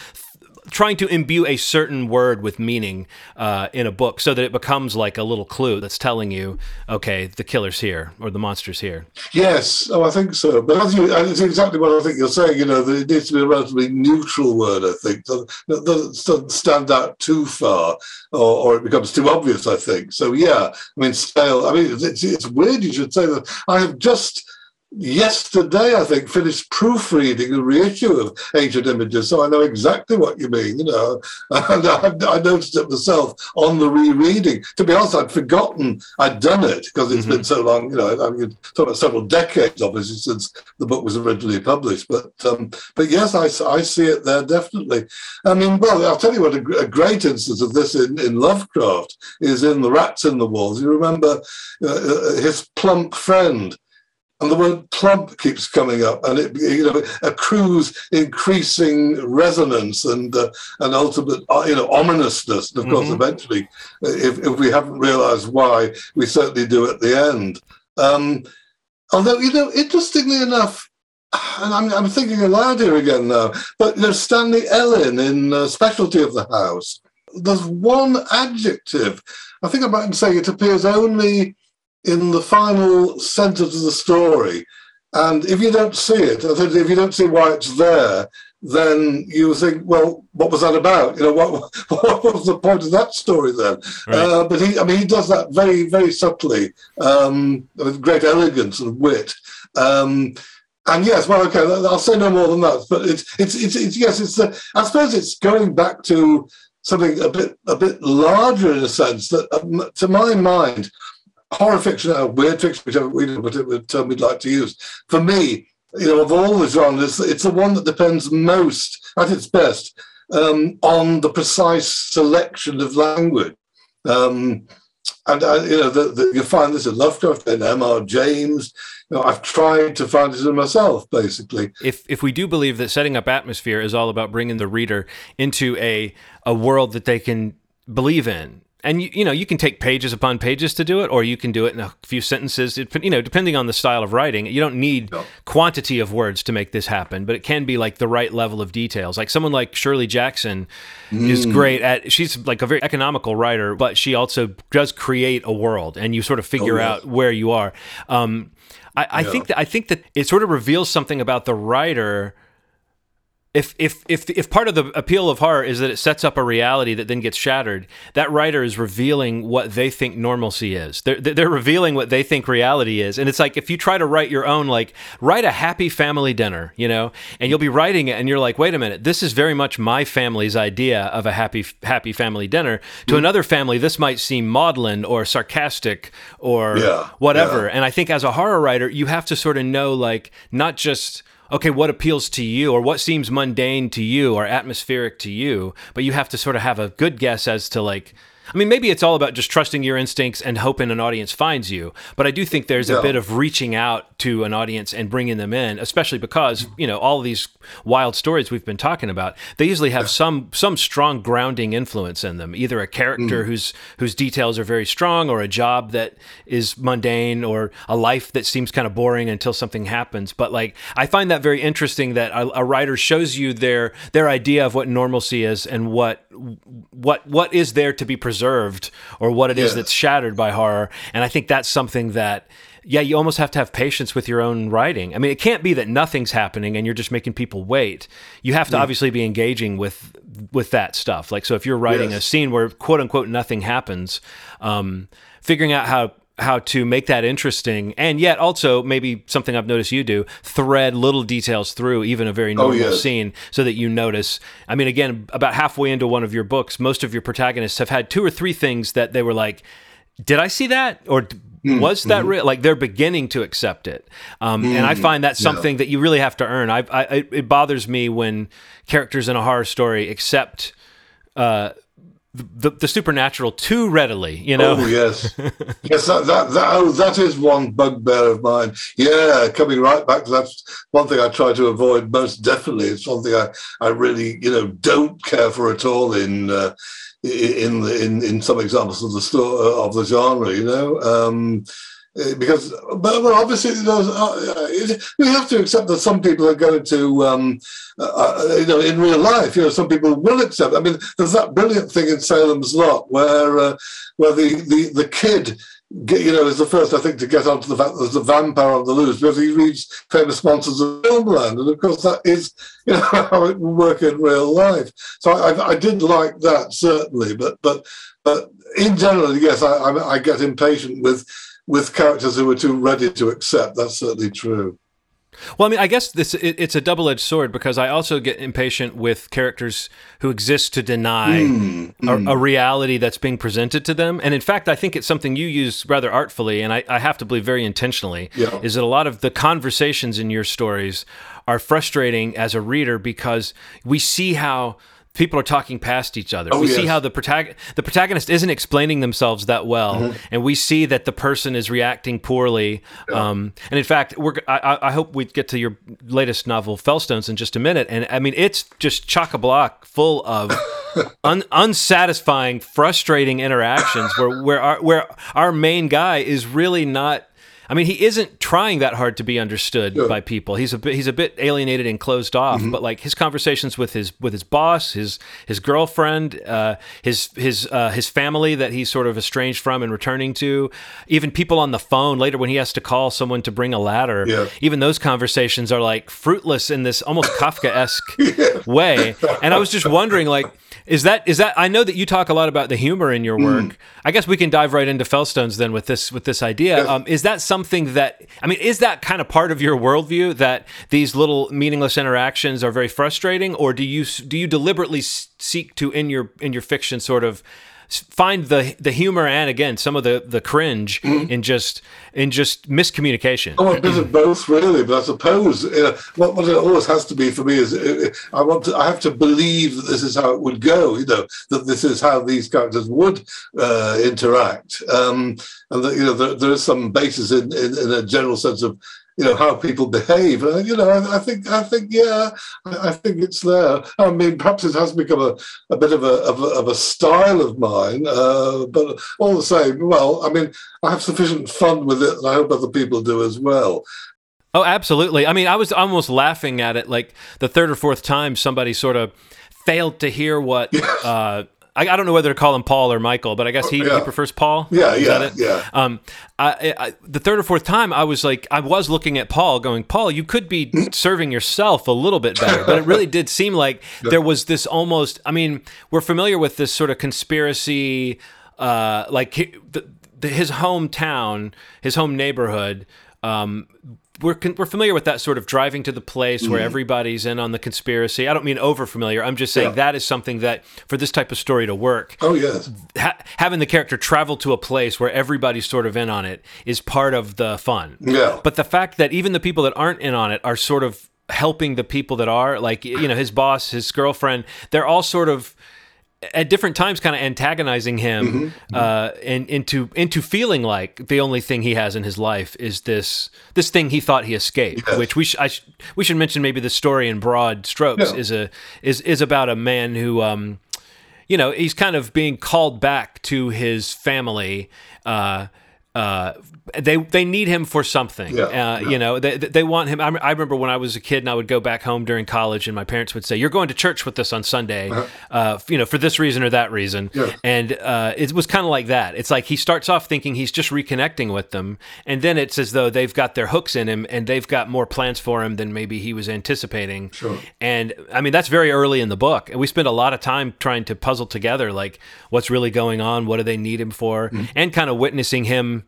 trying to imbue a certain word with meaning uh, in a book so that it becomes like a little clue that's telling you, okay, the killer's here or the monster's here. Yes, oh, I think so. But think it's exactly what I think you're saying. You know, it needs to be a relatively neutral word. I think that doesn't stand out too far, or, or, it becomes too obvious. I think so. Yeah, I mean, stale. I mean, it's, it's weird you should say that. I have just yesterday, I think, finished proofreading a reissue of Ancient Images, so I know exactly what you mean, you know. And I, I noticed it myself on the rereading. To be honest, I'd forgotten I'd done it because it's mm-hmm. been so long, you know, I mean, talk about several decades, obviously, since the book was originally published. But um, but yes, I, I see it there definitely. I mean, well, I'll tell you what, a, a great instance of this in, in Lovecraft is in The Rats in the Walls. You remember uh, uh his plump friend and the word plump keeps coming up, and it you know accrues increasing resonance and uh, and ultimate uh, you know ominousness. And of course, mm-hmm. eventually, uh, if, if we haven't realised why, we certainly do at the end. Um, although you know, interestingly enough, and I'm, I'm thinking aloud here again now, but you know, Stanley Ellin in uh, Specialty of the House, there's one adjective. I think I might say it appears only in the final sentence of the story. And if you don't see it, if you don't see why it's there, then you think, well, what was that about? You know, what, what was the point of that story then? Right. Uh, but he, I mean, he does that very, very subtly, um, with great elegance and wit. Um, and yes, well, okay, I'll say no more than that. But it's, it's, it's, it's yes, it's. The, I suppose it's going back to something a bit, a bit larger in a sense that, um, to my mind, horror fiction or weird fiction, whichever, whichever term we'd like to use, for me, you know, of all the genres, it's the one that depends most, at its best, um, on the precise selection of language. Um, and uh, you know, the, the, you find this in Lovecraft and M.R. James. You know, I've tried to find it in myself, basically. If if we do believe that setting up atmosphere is all about bringing the reader into a a world that they can believe in and you, you know you can take pages upon pages to do it or you can do it in a few sentences it, you know depending on the style of writing you don't need no. quantity of words to make this happen but it can be like the right level of details like someone like shirley jackson mm. is great at she's like a very economical writer but she also does create a world and you sort of figure oh, yes. out where you are um, I, I yeah. think that i think that it sort of reveals something about the writer if if if if part of the appeal of horror is that it sets up a reality that then gets shattered, that writer is revealing what they think normalcy is. They're they're revealing what they think reality is, and it's like if you try to write your own, like write a happy family dinner, you know, and you'll be writing it, and you're like, wait a minute, this is very much my family's idea of a happy happy family dinner. To mm. another family, this might seem maudlin or sarcastic or yeah, whatever. Yeah. And I think as a horror writer, you have to sort of know, like, not just okay, what appeals to you or what seems mundane to you or atmospheric to you, but you have to sort of have a good guess as to like I mean, maybe it's all about just trusting your instincts and hoping an audience finds you. But I do think there's yeah. a bit of reaching out to an audience and bringing them in, especially because you know all these wild stories we've been talking about. They usually have some some strong grounding influence in them, either a character mm. whose whose details are very strong, or a job that is mundane, or a life that seems kind of boring until something happens. But like, I find that very interesting that a, a writer shows you their their idea of what normalcy is and what what what is there to be preserved or what it is that's shattered by horror. And i think that's something that yeah you almost have to have patience with your own writing. I mean it can't be that nothing's happening and you're just making people wait. You have to yeah. obviously be engaging with with that stuff. Like so if you're writing yes. a scene where quote unquote nothing happens um, figuring out how how to make that interesting and yet also maybe something I've noticed you do thread little details through even a very oh, normal oh, yes. scene so that you notice. I mean, again, about halfway into one of your books, most of your protagonists have had two or three things that they were like, did I see that? Or mm, was that mm-hmm. real? Like they're beginning to accept it. Um, mm, and I mm, find that's something yeah. that you really have to earn. I, I, it bothers me when characters in a horror story accept, uh, the, the supernatural too readily, you know. Oh yes, yes. That that that, oh, that is one bugbear of mine. Yeah, coming right back to that. One thing I try to avoid most definitely. It's something I I really you know don't care for at all in. Uh, in in, in some examples of the story of the genre, you know, um, because but obviously uh, we have to accept that some people are going to um, uh, uh, you know in real life you know some people will accept. I mean there's that brilliant thing in salem's lot where uh, where the, the the kid you know is the first i think to get onto the fact that there's a vampire on the loose because he reads famous monsters of filmland. And of course that is you know how it will work in real life. So i, I did like that certainly. But but but in general yes I, I get impatient with with characters who were too ready to accept. That's certainly true. Well, I mean, I guess this it, it's a double edged sword because I also get impatient with characters who exist to deny Mm, a, a reality that's being presented to them. And in fact, I think it's something you use rather artfully, and I, I have to believe very intentionally. Yeah. Is that a lot of the conversations in your stories are frustrating as a reader because we see how people are talking past each other. Oh, we see how the protag- the protagonist isn't explaining themselves that well, Mm-hmm. and we see that the person is reacting poorly. Um, and in fact, we're I, I- I hope we get to your latest novel, Fellstones, in just a minute. And I mean, it's just chock a block full of un- unsatisfying, frustrating interactions where where our where our main guy is really not. I mean, he isn't trying that hard to be understood by people. He's a bit he's a bit alienated and closed off. But like his conversations with his with his boss, his his girlfriend, uh, his his uh, his family that he's sort of estranged from and returning to, even people on the phone later when he has to call someone to bring a ladder. Yeah. Even those conversations are like fruitless in this almost Kafka esque way. And I was just wondering, like. Is that is that? I know that you talk a lot about the humor in your work. I guess we can dive right into Fellstones then with this with this idea. Um, is that something that I mean? Is that kind of part of your worldview that these little meaningless interactions are very frustrating, or do you do you deliberately seek to in your in your fiction sort of find the the humor and again some of the the cringe in just in just miscommunication? Oh, a bit of both, really. But I suppose know, what, what it always has to be for me is uh, I want to, I have to believe that this is how it would go. You know, that this is how these characters would uh, interact, um, and that you know there, there is some basis in, in, in a general sense of you know how people behave. And you know, I, I think I think yeah, I, I think it's there. I mean, perhaps it has become a, a bit of a, of a of a style of mine, uh, but all the same, well, I mean, I have sufficient fun with it, and I hope other people do as well. Oh, absolutely. I mean, I was almost laughing at it like the third or fourth time somebody sort of failed to hear what. Uh, I, I don't know whether to call him Paul or Michael, but I guess he, he prefers Paul. Yeah, Is yeah, yeah. Um, I, I, the third or fourth time, I was like, I was looking at Paul, going, Paul, you could be serving yourself a little bit better. But it really did seem like there was this almost. I mean, we're familiar with this sort of conspiracy, uh, like he- the, the, his hometown, his home neighborhood. Um, we're we're familiar with that sort of driving to the place where mm-hmm. everybody's in on the conspiracy. I don't mean over familiar. I'm just saying Yeah. that is something that for this type of story to work, Oh yes, ha- having the character travel to a place where everybody's sort of in on it is part of the fun. Yeah. But the fact that even the people that aren't in on it are sort of helping the people that are, like you know, his boss, his girlfriend, they're all sort of at different times kind of antagonizing him uh, and into into feeling like the only thing he has in his life is this this thing he thought he escaped. Yes. Which we sh- I sh- we should mention maybe the story in broad strokes Yeah. is a is is about a man who um, you know, he's kind of being called back to his family. Uh, uh, they they need him for something. Yeah, uh, yeah. You know, they, they want him. I, I remember when I was a kid and I would go back home during college, and my parents would say, "You're going to church with us on Sunday, uh, you know, for this reason or that reason." Yeah. And uh, it was kind of like that. It's like he starts off thinking he's just reconnecting with them, and then it's as though they've got their hooks in him and they've got more plans for him than maybe he was anticipating. Sure. And I mean, that's very early in the book. And we spend a lot of time trying to puzzle together, like, what's really going on? What do they need him for? And kind of witnessing him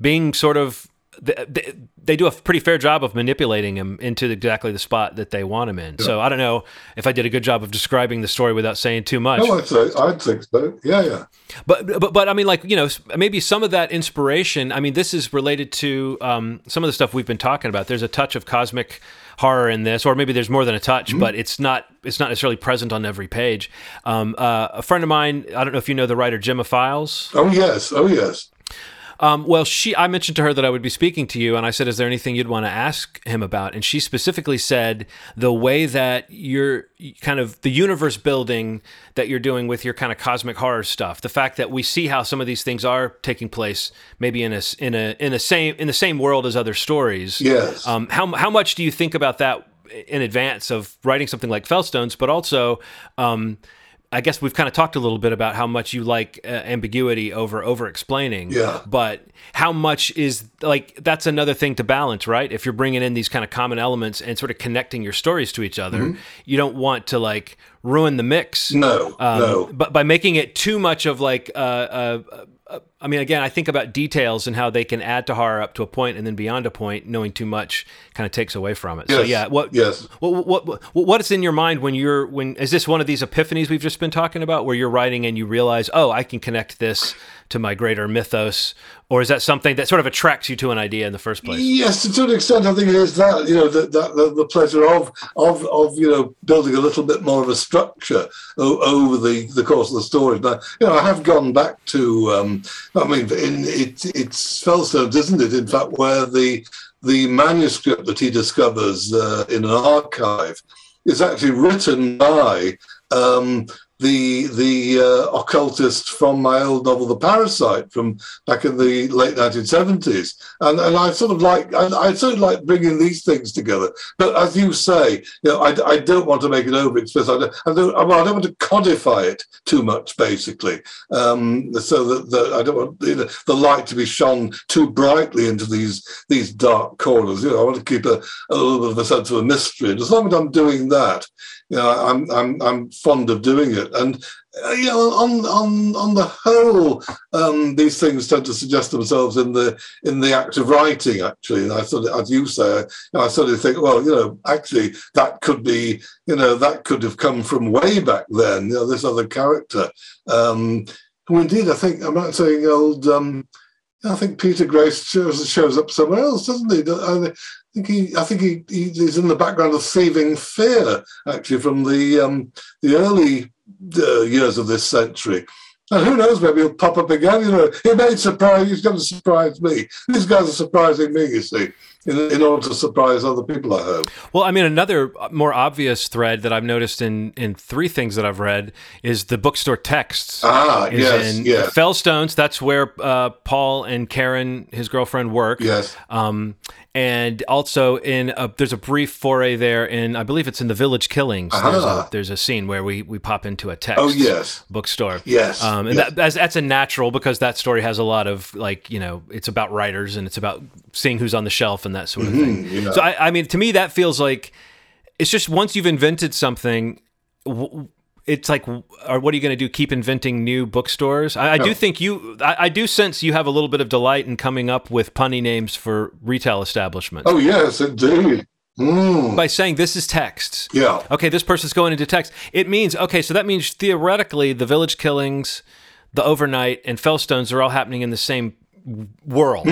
being sort of. They, they do a pretty fair job of manipulating him into exactly the spot that they want him in. So I don't know if I did a good job of describing the story without saying too much. no, I'd say I'd think so. Yeah, yeah. But but but I mean, like you know, maybe some of that inspiration. I mean, this is related to um, some of the stuff we've been talking about. There's a touch of cosmic horror in this, or maybe there's more than a touch, but it's not it's not necessarily present on every page. Um, uh, a friend of mine, I don't know if you know the writer Gemma Files. Oh yes, oh yes. Um, well, she, I mentioned to her that I would be speaking to you, and I said, "Is there anything you'd want to ask him about?" And she specifically said the way that you're kind of the universe building that you're doing with your kind of cosmic horror stuff. The fact that we see how some of these things are taking place, maybe in a in a in a same in the same world as other stories. Yes. Um, how how much do you think about that in advance of writing something like Fellstones, but also? Um, I guess we've kind of talked a little bit about how much you like uh, ambiguity over over explaining. Yeah. But how much is like that's another thing to balance, right? If you're bringing in these kind of common elements and sort of connecting your stories to each other, you don't want to like ruin the mix. No, Um, no. But by making it too much of like uh, uh, uh, I mean, again, I think about details and how they can add to horror up to a point, and then beyond a point, knowing too much kind of takes away from it. So yeah, what yes. what, what what what is in your mind when you're when is this one of these epiphanies we've just been talking about, where you're writing and you realize, oh, I can connect this to my greater mythos, or is that something that sort of attracts you to an idea in the first place? Yes, to an extent, I think it is that you know that, that the, the pleasure of of of you know building a little bit more of a structure o- over the, the course of the story. Now, you know, I have gone back to, um, I mean, in, it, it's Fellstones, isn't it? In fact, where the the manuscript that he discovers uh, in an archive is actually written by. Um, the the uh, occultist from my old novel The Parasite from back in the late 1970s and and I sort of like I, I sort of like bringing these things together. But as you say you know I, I don't want to make it over explicit I don't, I don't, I don't want to codify it too much basically. Um, so that, that I don't want you know, the light to be shone too brightly into these these dark corners. You know I want to keep a, a little bit of a sense of a mystery. And as long as I'm doing that you know, I'm I'm I'm fond of doing it, and uh, you know, on on on the whole, um, these things tend to suggest themselves in the in the act of writing. Actually, and I sort of, as you say, you know, I sort of think, well, you know, actually, that could be, you know, that could have come from way back then. You know, this other character, um, who indeed, I think I'm not saying old. Um, I think Peter Grace shows shows up somewhere else, doesn't he? I think he, I think he, he's in the background of Thieving Fear, actually, from the um, the early uh, years of this century. And who knows, maybe he'll pop up again. You know, he may surprise. He's going to surprise me. These guys are surprising me. You see, in, in order to surprise other people. I hope. Well, I mean, another more obvious thread that I've noticed in in three things that I've read is the bookstore texts. Ah, is yes, in yes. Fellstones. That's where uh, Paul and Karen, his girlfriend, work. Yes. Um, and also in a, there's a brief foray there in I believe it's in the Village Killings. There's, Ah. a, there's a scene where we we pop into a text. Oh, yes. bookstore. Yes, um, and yes. That, that's that's a natural because that story has a lot of like you know it's about writers and it's about seeing who's on the shelf and that sort of thing. Mm-hmm, yeah. So I, I mean, to me, that feels like it's just once you've invented something. W- it's like, or what are you going to do? Keep inventing new bookstores? I, I do think you, I, I do sense you have a little bit of delight in coming up with punny names for retail establishments. Oh yes, indeed. Mm, By saying this is text. yeah. Okay, this person's going into text. It means okay, so that means theoretically the village killings, the overnight, and Fellstones are all happening in the same world.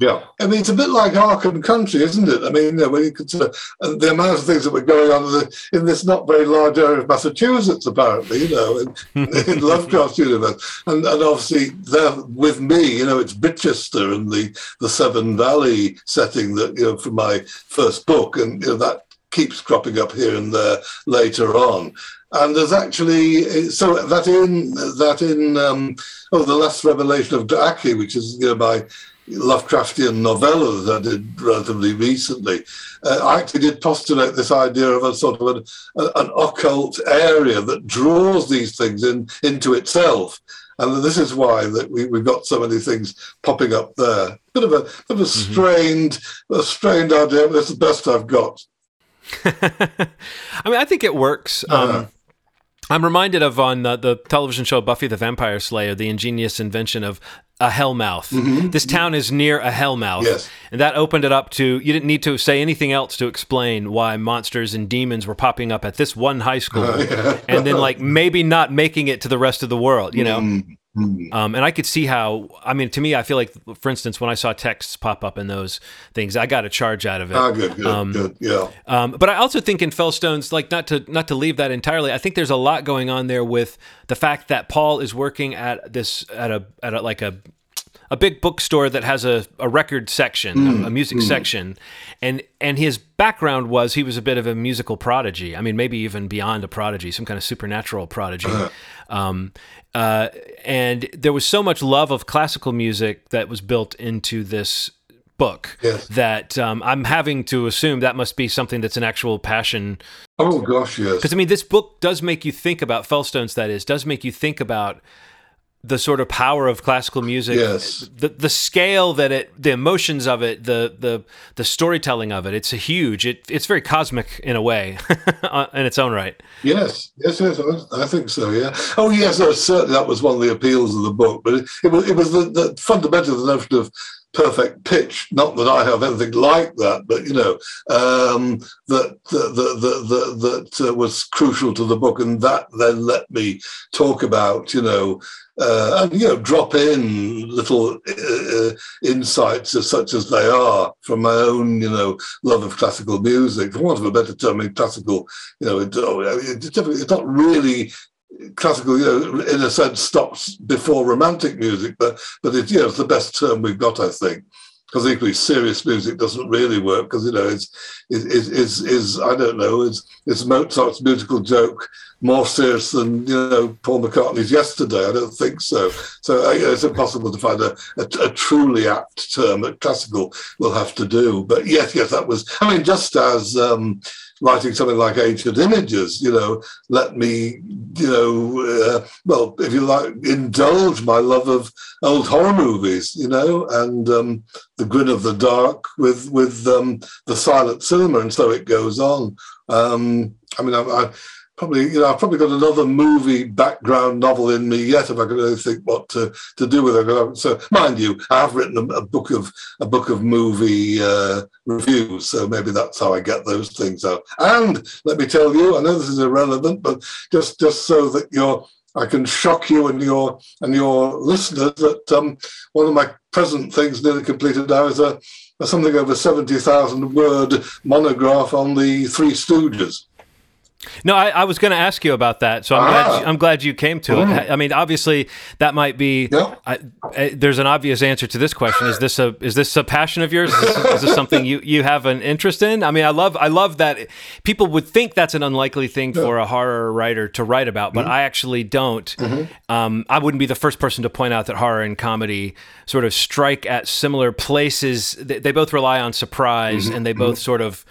Yeah, I mean it's a bit like Arkham Country, isn't it? I mean, you know, when you consider uh, the amount of things that were going on in, this not very large area of Massachusetts, apparently, you know, in, in Lovecraft's universe, and, and obviously there with me, you know, it's Brichester and the the Severn Valley setting that you know from my first book, and you know that keeps cropping up here and there later on. And there's actually so that in that in um, oh the last revelation of Gla'aki, which is you know my Lovecraftian novella that I did relatively recently, uh, I actually did postulate this idea of a sort of an, an occult area that draws these things in into itself. And this is why that we, we've got so many things popping up there. Bit of a bit of a strained, a strained idea, but it's the best I've got. I mean, I think it works. Uh-huh. Um, I'm reminded of on uh, the television show Buffy the Vampire Slayer the ingenious invention of a hellmouth. This town is near a hellmouth, Mm-hmm. Yes. and that opened it up to you didn't need to say anything else to explain why monsters and demons were popping up at this one high school, and then like maybe not making it to the rest of the world. You know. Mm-hmm. Um, and I could see how. I mean, to me, I feel like, for instance, when I saw texts pop up in those things, I got a charge out of it. Ah, good, good, good. Yeah. Um, but I also think in Fellstones, like not to not to leave that entirely, I think there's a lot going on there with the fact that Paul is working at this at a at a, like a a big bookstore that has a, a record section, a, a music section, and and his background was he was a bit of a musical prodigy. I mean, maybe even beyond a prodigy, some kind of supernatural prodigy. Um, uh, and there was so much love of classical music that was built into this book Yes. that um, I'm having to assume that must be something that's an actual passion. Oh gosh, yes. Because I mean, this book does make you think about Fellstones. That is, does make you think about the sort of power of classical music Yes. the the scale that it the emotions of it the the the storytelling of it it's a huge it it's very cosmic in a way uh, in its own right Yes, yes, yes. I, think so. Yeah. Oh, yes. Certainly that was one of the appeals of the book. But it, it was it was the, the fundamental the notion of perfect pitch. Not that I have anything like that, but you know um, that that the, the, that uh, was crucial to the book, and that then let me talk about you know. Uh, and you know, drop in little uh, insights as such as they are from my own, you know, love of classical music. For want of a better term, classical, you know, it, oh, it's not really classical, you know, in a sense, stops before romantic music, but but it's you know, it's the best term we've got, I think. Because equally serious music doesn't really work because you know it's is is is I don't know is is Mozart's musical joke more serious than you know Paul McCartney's yesterday? I don't think so. So you know, it's impossible to find a, a, a truly apt term that classical will have to do. But yes, yes, that was. I mean, just as um, writing something like Ancient Images, you know, let me, you know, uh, well, if you like, indulge my love of old horror movies, you know, and um, the grin of the dark with with um, the silent cinema, and so it goes on. Um, I mean, I, I probably, you know, I've probably got another movie background novel in me yet if I could really think what to, to do with it. So, mind you, I have written a, a book of a book of movie uh, reviews, so maybe that's how I get those things out. And let me tell you, I know this is irrelevant, but just just so that you're I can shock you and your and your listeners that um, one of my present things nearly completed now is a, a something over seventy thousand word monograph on the Three Stooges. No, I, I was going to ask you about that, so I'm Ah. glad you, I'm glad you came to it. Mm. I mean, obviously, that might be. Yeah. I, I, there's an obvious answer to this question. Is this a is this a passion of yours? Is this, is this something you, you have an interest in? I mean, I love I love that people would think that's an unlikely thing for a horror writer to write about, Mm-hmm. but I actually don't. Um, I wouldn't be the first person to point out that horror and comedy sort of strike at similar places. They, they both rely on surprise, Mm-hmm. and they both sort of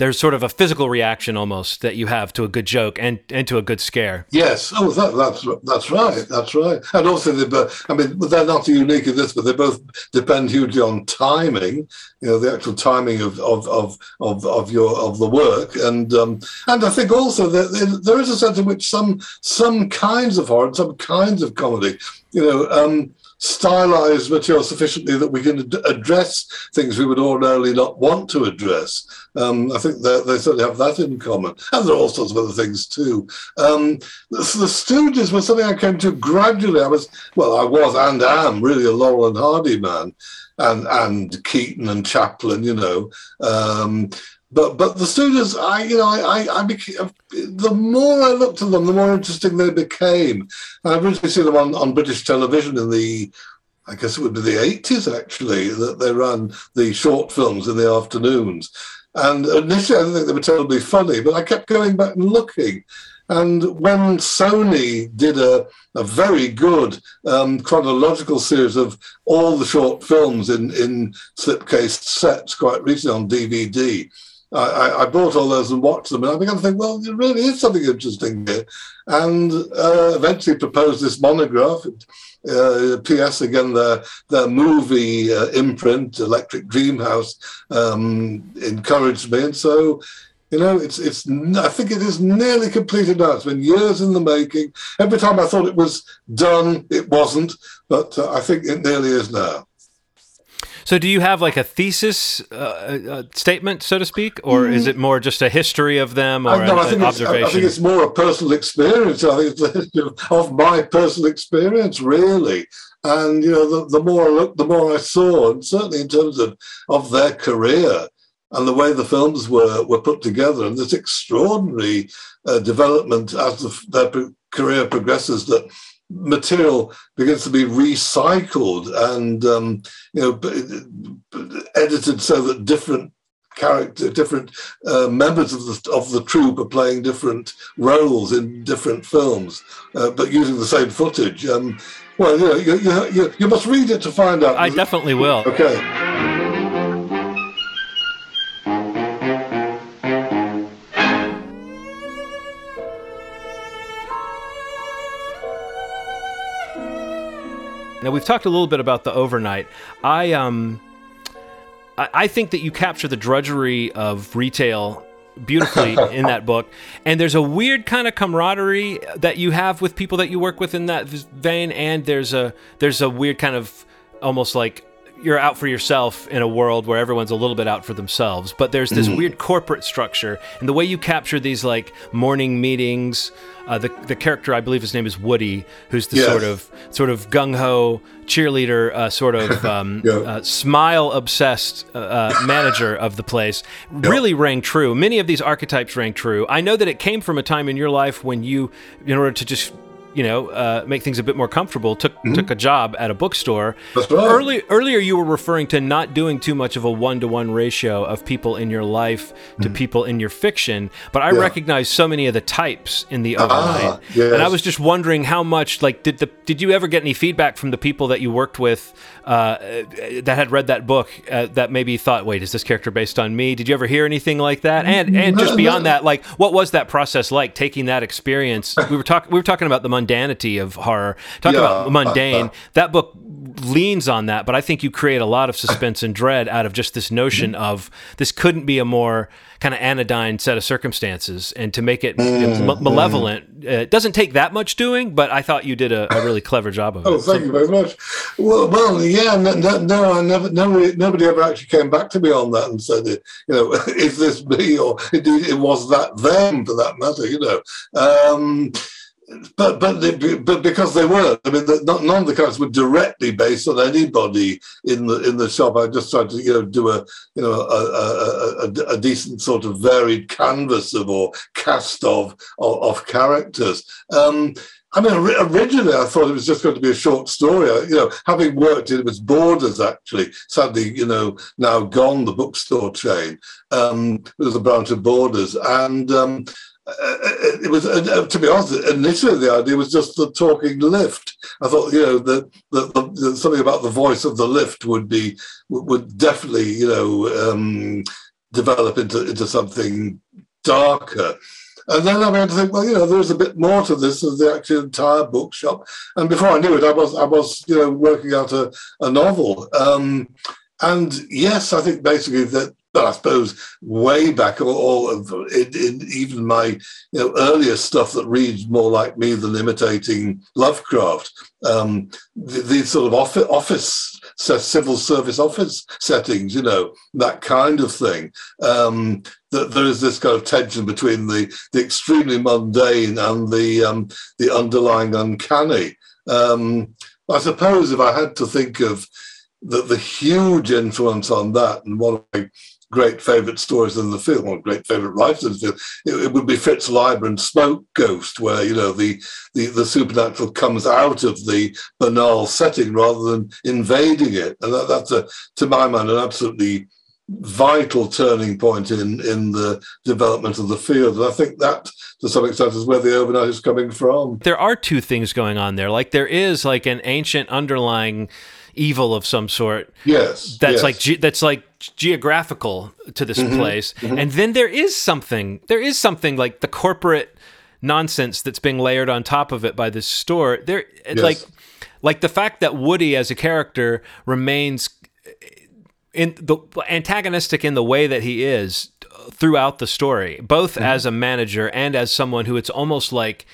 there's sort of a physical reaction almost that you have to a good joke and, and to a good scare. Yes, oh, that, that's that's right, that's right. And also, they, I mean, they're not unique in this, but they both depend hugely on timing. You know, the actual timing of of of of, of your of the work, and um, and I think also that there- is a sense in which some some kinds of horror, some kinds of comedy, you know. Um, stylize material sufficiently that we can ad- address things we would ordinarily not want to address. Um, I think they certainly have that in common. And there are all sorts of other things too. Um, the, the Stooges was something I came to gradually. I was, well, I was and am really a Laurel and Hardy man, and and Keaton and Chaplin, you know. Um, but but the Stooges, I you know, I I, I became, the more I looked at them, the more interesting they became. I've recently seen them on, on British television in the I guess it would be the 80s actually, that they ran the short films in the afternoons. And initially, I didn't think they were terribly funny, but I kept going back and looking. And when Sony did a, a very good um, chronological series of all the short films in, in slipcase sets quite recently on DVD, I, I, bought all those and watched them, and I began to think, well, there really is something interesting here. And uh, eventually proposed this monograph. Uh, P.S. Again, their their movie uh, imprint, Electric Dreamhouse, um, encouraged me, and so you know, it's it's. I think it is nearly completed now. It's been years in the making. Every time I thought it was done, it wasn't, but uh, I think it nearly is now. So, do you have like a thesis uh, uh, statement, so to speak, or is it more just a history of them or I, no, an, I think it's, I- think it's more a personal experience. I think it's the history of my personal experience, really. And you know, the, the more I looked, the more I saw, and certainly in terms of of their career and the way the films were were put together, and this extraordinary uh, development as the, their pro- career progresses, that material begins to be recycled and um, you know edited so that different character, different uh, members of the of the troupe are playing different roles in different films, uh, but using the same footage. Um, well, you, know, you, you, you, you must read it to find out. I definitely will. Okay. Now we've talked a little bit about the overnight. I um, I, I think that you capture the drudgery of retail beautifully in that book. And there's a weird kind of camaraderie that you have with people that you work with in that vein. And there's a there's a weird kind of almost like you're out for yourself in a world where everyone's a little bit out for themselves. But there's this mm. weird corporate structure, and the way you capture these like morning meetings. Uh, the the character I believe his name is Woody, who's the yes. sort of sort of gung ho cheerleader, uh, sort of um, uh, smile obsessed uh, uh, manager of the place, really rang true. Many of these archetypes rang true. I know that it came from a time in your life when you, in order to just you know, uh, make things a bit more comfortable, took mm-hmm. took a job at a bookstore. Right. Early, earlier, you were referring to not doing too much of a one to one ratio of people in your life to mm-hmm. people in your fiction, but I yeah. recognize so many of the types in the overnight, ah, yes. and I was just wondering how much, like, did the did you ever get any feedback from the people that you worked with uh, that had read that book uh, that maybe thought, wait, is this character based on me? Did you ever hear anything like that? And and just beyond that, like, what was that process like? Taking that experience, we were talking we were talking about the mundanity of horror. Talk yeah. about mundane, that book leans on that, but I think you create a lot of suspense and dread out of just this notion mm-hmm. of this couldn't be a more kind of anodyne set of circumstances, and to make it mm-hmm. malevolent uh, doesn't take that much doing. But I thought you did a, a really clever job of oh, it. Oh, thank so, you very much. Well, well yeah, no, no, I never, nobody, nobody ever actually came back to me on that and said, you know, is this me or indeed it was that them for that matter, you know. Um, but but they, but because they were, I mean, the, not, none of the characters were directly based on anybody in the in the shop. I just tried to you know do a you know a, a, a, a decent sort of varied canvas of or cast of of, of characters. Um, I mean, originally I thought it was just going to be a short story. You know, having worked in it was Borders actually, sadly, you know, now gone the bookstore chain. Um, it was a branch of Borders, and um, it was uh, to be honest initially the idea was just the talking lift i thought you know that the, something about the voice of the lift would be would definitely you know um, develop into into something darker and then I began to think, well, you know, there's a bit more to this than the actual entire bookshop. And before I knew it, I was, I was, you know, working out a, a novel. Um, and yes, I think basically that but I suppose way back, all of in, in, even my you know earlier stuff that reads more like me than imitating Lovecraft, um, these sort of office, office, civil service office settings, you know, that kind of thing. Um, that there is this kind of tension between the, the extremely mundane and the um, the underlying uncanny. Um, I suppose if I had to think of the, the huge influence on that, and one of my great favourite stories in the film, or great favourite writers in the film, it, it, would be Fritz Leiber and Smoke Ghost, where you know the, the the supernatural comes out of the banal setting rather than invading it, and that, that's a, to my mind, an absolutely vital turning point in in the development of the field. And I think that to some extent is where the overnight is coming from. There are two things going on there. Like there is like an ancient underlying evil of some sort. Yes. That's yes. like ge- that's like geographical to this mm-hmm, place. Mm-hmm. And then there is something. There is something like the corporate nonsense that's being layered on top of it by this store. There yes. like like the fact that Woody as a character remains in the antagonistic in the way that he is throughout the story, both mm-hmm. as a manager and as someone who it's almost like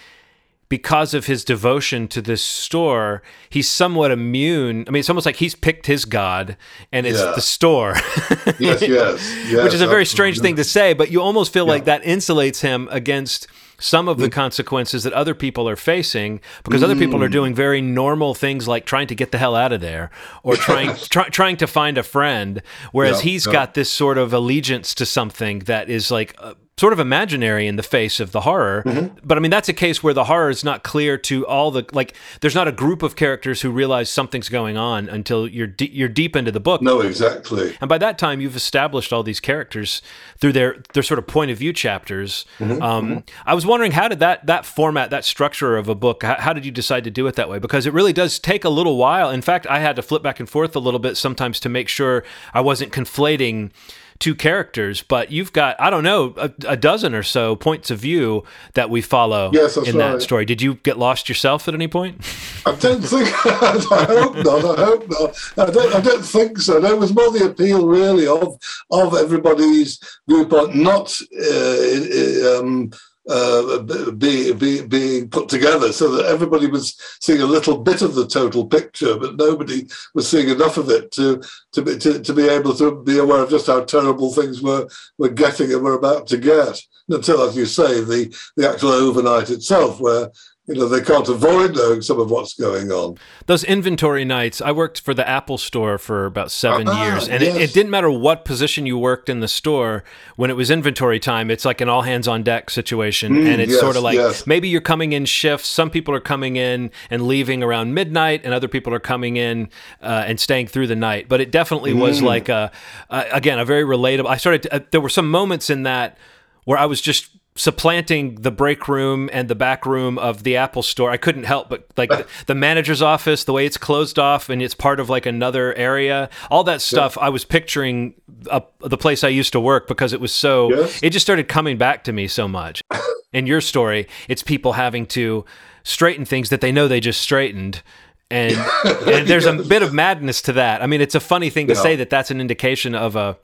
because of his devotion to this store, he's somewhat immune. I mean, it's almost like he's picked his god, and it's yeah. the store. yes, yes, yes, Which is a very strange thing to say, but you almost feel yeah. like that insulates him against some of the mm. consequences that other people are facing because other people are mm. doing very normal things like trying to get the hell out of there or trying try, trying to find a friend whereas yeah, he's yeah. got this sort of allegiance to something that is like uh, sort of imaginary in the face of the horror. Mm-hmm. But I mean, that's a case where the horror is not clear to all the like. There's not a group of characters who realize something's going on until you're de- you're deep into the book. No, exactly. And by that time, you've established all these characters through their their sort of point of view chapters. Mm-hmm. Um, mm-hmm. I was wondering how did that that format, that structure of a book, how, how did you decide to do it that way? Because it really does take a little while. In fact, I had to flip back and forth a little bit sometimes to make sure I wasn't conflating two characters, but you've got I don't know a, a dozen or so points of view that we follow Yes, in that right. story. Did you get lost yourself at any point? I don't think. I hope not. I hope not. I don't. I don't think so. No, it was more the appeal, really, of of everybody's viewpoint, not uh, um, uh, be, be, being put together, so that everybody was seeing a little bit of the total picture, but nobody was seeing enough of it to to be to, to be able to be aware of just how terrible things were were getting and were about to get. Until, as you say, the the actual overnight itself, where you know they can't avoid knowing some of what's going on. Those inventory nights, I worked for the Apple store for about seven Ah, years, and it, yes. it didn't matter what position you worked in the store. When it was inventory time, it's like an all hands on deck situation, Mm, and it's yes, sort of like yes. maybe you're coming in shifts. Some people are coming in and leaving around midnight, and other people are coming in uh, and staying through the night. But it definitely was Mm. like a, a again a very relatable. I started. To, uh, there were some moments in that where I was just supplanting the break room and the back room of the Apple store. I couldn't help but like the, the manager's office, the way it's closed off and it's part of like another area, all that stuff. I was picturing uh, the place I used to work because it was so, Yes. it just started coming back to me so much. In your story, it's people having to straighten things that they know they just straightened. And, and there's a bit of madness to that. I mean, it's a funny thing to Yeah. say that that's an indication of a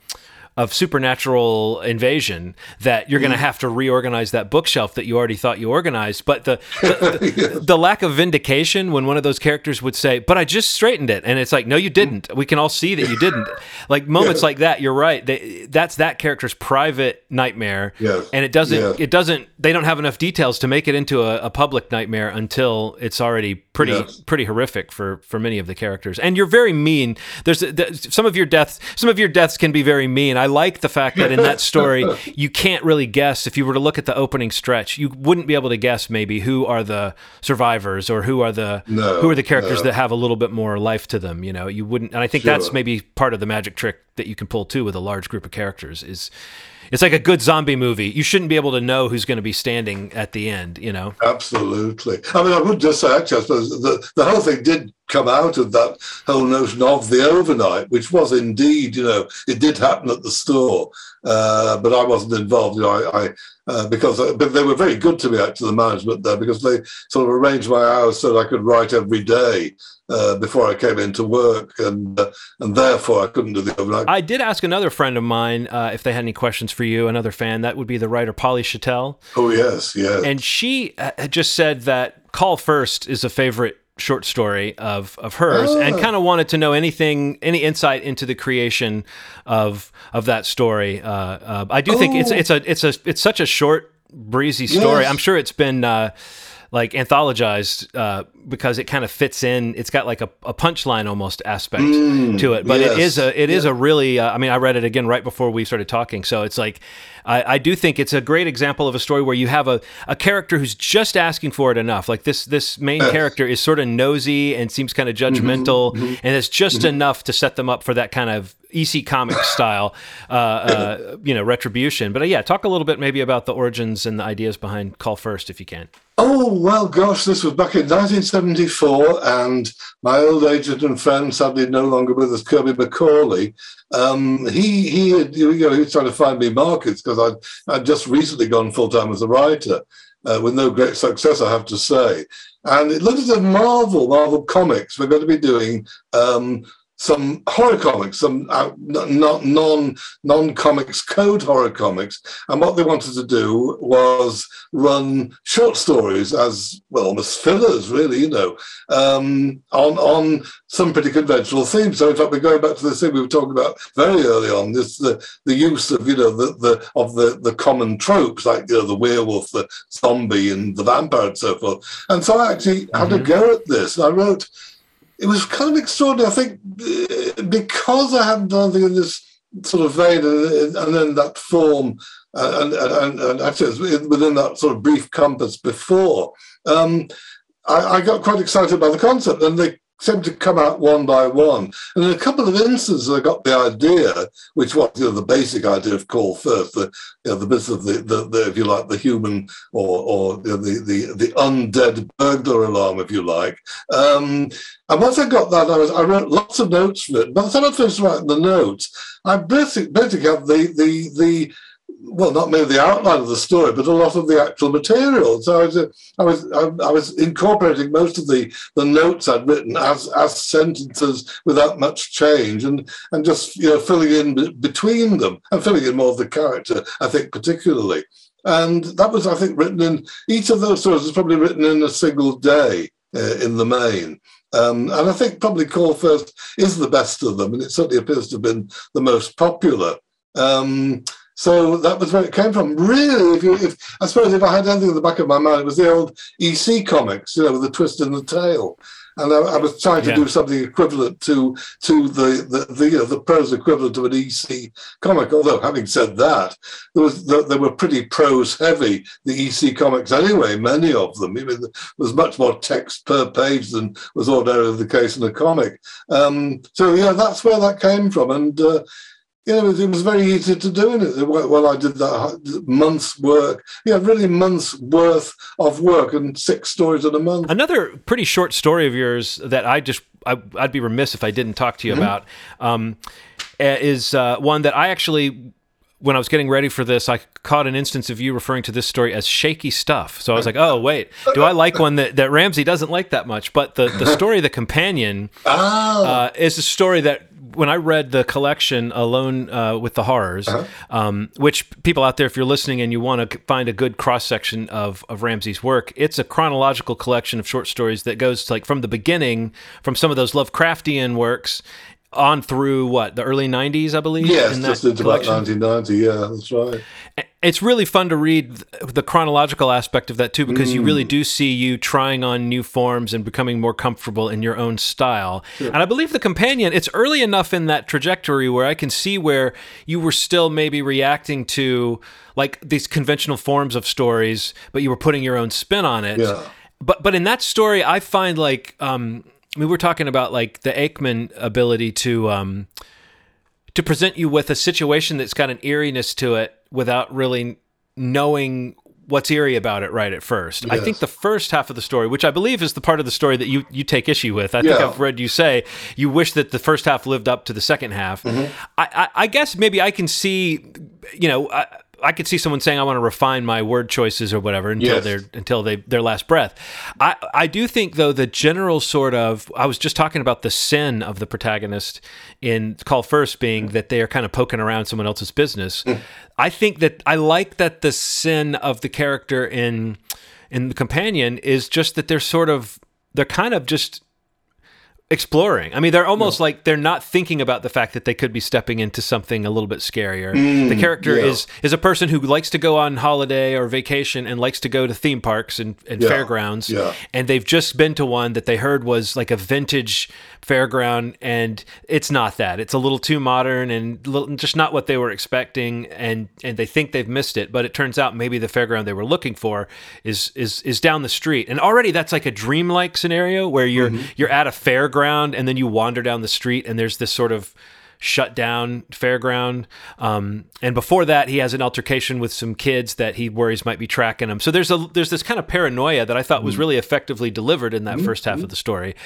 of supernatural invasion that you're going Mm. to have to reorganize that bookshelf that you already thought you organized. But the the, the, the lack of vindication when one of those characters would say, "But I just straightened it," and it's like, "No, you didn't. We can all see that you didn't." Like moments like that, you're right. They, that's that character's private nightmare, Yes. and it doesn't. Yes. It doesn't. They don't have enough details to make it into a, a public nightmare until it's already pretty Yes. pretty horrific for for many of the characters. And you're very mean. There's th- some of your deaths. Some of your deaths can be very mean. I like the fact that in that story you can't really guess if you were to look at the opening stretch, you wouldn't be able to guess maybe who are the survivors or who are the No, who are the characters no. that have a little bit more life to them. You know, you wouldn't. And I think that's maybe part of the magic trick that you can pull too with a large group of characters is. It's like a good zombie movie. You shouldn't be able to know who's going to be standing at the end, you know? Absolutely. I mean, I would just say, actually, I suppose the, the whole thing did come out of that whole notion of the overnight, which was indeed, you know, it did happen at the store, uh, but I wasn't involved. You know, I, I uh, because but they were very good to me, actually, the management there, because they sort of arranged my hours so that I could write every day. Uh, before I came into work, and uh, and therefore I couldn't do the overnight. I did ask another friend of mine uh, if they had any questions for you, another fan. That would be the writer Polly Schattel. oh yes, yes. And she uh, had just said that Call First is a favorite short story of, of hers and Ah. kind of wanted to know anything, any insight into the creation of of that story. Uh, uh, I do think it's Oh. it's a it's a it's such a short, breezy story. Yes. I'm sure it's been uh, like anthologized uh, because it kind of fits in. It's got like a, a punchline almost aspect to it, but it Mm, yes. is a it is a really. Uh, I mean, I read it again right before we started talking, so it's like I, I do think it's a great example of a story where you have a, a character who's just asking for it enough. Like this this main character is sort of nosy and seems kind of judgmental, and it's just enough to set them up for that kind of EC comic style, uh, uh, you know, retribution. But uh, yeah, talk a little bit maybe about the origins and the ideas behind Call First, if you can. Oh, well, gosh, this was back in 1974, and my old agent and friend, sadly no longer with us, Kirby McCauley, um, he, he, you know, he was trying to find me markets because I'd, I'd just recently gone full time as a writer, uh, with no great success, I have to say. And it looked as if Marvel, Marvel Comics, were going to be doing um, some horror comics, some uh, non non comics code horror comics, and what they wanted to do was run short stories as well, almost fillers, really, you know, um, on on some pretty conventional themes. So in fact, we're going back to the thing we were talking about very early on. This the the use of you know the the of the the common tropes like you know the werewolf, the zombie, and the vampire, and so forth. And so I actually had a go at this. I wrote it was kind of extraordinary. I think because I hadn't done anything in this sort of vein and, and then that form, uh, and, and, and actually within that sort of brief compass before, um, I, I got quite excited by the concept. And the seemed to come out one by one. And in a couple of instances, I got the idea, which was you know, the basic idea of call first, the you know, the bit of the, the, the, if you like, the human or or you know, the, the the undead burglar alarm, if you like. Um, and once I got that, I was I wrote lots of notes for it. By the time I finished writing the notes, I basically basically had the the the well, not merely the outline of the story, but a lot of the actual material. So I was, I was, I, was incorporating most of the, the notes I'd written as, as sentences without much change, and and just you know filling in between them and filling in more of the character. I think particularly, and that was I think written in each of those stories was probably written in a single day uh, in the main. Um, and I think probably Call First is the best of them, and it certainly appears to have been the most popular. Um, so that was where it came from. Really, if, you, if I suppose if I had anything in the back of my mind, it was the old EC comics, you know, with the twist in the tail. And I, I was trying to yeah. do something equivalent to to the the the, you know, the prose equivalent of an EC comic. Although, having said that, there was they were pretty prose heavy. The EC comics, anyway, many of them. I mean, there was much more text per page than was ordinarily the case in a comic. Um, so yeah, that's where that came from, and. Uh, you know, it was very easy to do it. Well, I did that month's work. Yeah, really months worth of work and six stories in a month. Another pretty short story of yours that I just I, would be remiss if I didn't talk to you mm-hmm. about um, is uh, one that I actually. When I was getting ready for this, I caught an instance of you referring to this story as shaky stuff. So I was like, "Oh, wait, do I like one that, that Ramsey doesn't like that much?" But the, the story, of the companion, oh. uh, is a story that when I read the collection Alone uh, with the Horrors, uh-huh. um, which people out there, if you're listening and you want to find a good cross section of, of Ramsey's work, it's a chronological collection of short stories that goes to, like from the beginning, from some of those Lovecraftian works on through what the early 90s i believe yes just into about 1990 yeah that's right it's really fun to read the chronological aspect of that too because mm. you really mm. do see you trying on new forms and becoming more comfortable in your own style sure. and i believe the companion it's early enough in that trajectory where i can see where you were still maybe reacting to like these conventional forms of stories but you were putting your own spin on it yeah. but but in that story i find like um we were talking about like the Aickman ability to um, to present you with a situation that's got an eeriness to it without really knowing what's eerie about it right at first. Yes. I think the first half of the story, which I believe is the part of the story that you you take issue with. I yeah. think I've read you say you wish that the first half lived up to the second half. Mm-hmm. I, I, I, guess maybe I can see, you know. I, I could see someone saying I want to refine my word choices or whatever until yes. their until they their last breath. I I do think though the general sort of I was just talking about the sin of the protagonist in Call First being that they are kind of poking around someone else's business. Mm. I think that I like that the sin of the character in in the companion is just that they're sort of they're kind of just exploring. I mean, they're almost yeah. like they're not thinking about the fact that they could be stepping into something a little bit scarier. Mm, the character yeah. is is a person who likes to go on holiday or vacation and likes to go to theme parks and, and yeah. fairgrounds. And they've just been to one that they heard was like a vintage fairground, and it's not that. It's a little too modern and little, just not what they were expecting, and and they think they've missed it. But it turns out maybe the fairground they were looking for is is is down the street, and already that's like a dreamlike scenario where you're mm-hmm. you're at a fairground and then you wander down the street and there's this sort of shut down fairground. Um, and before that, he has an altercation with some kids that he worries might be tracking him. So there's a there's this kind of paranoia that I thought was mm. really effectively delivered in that mm-hmm. first half of the story.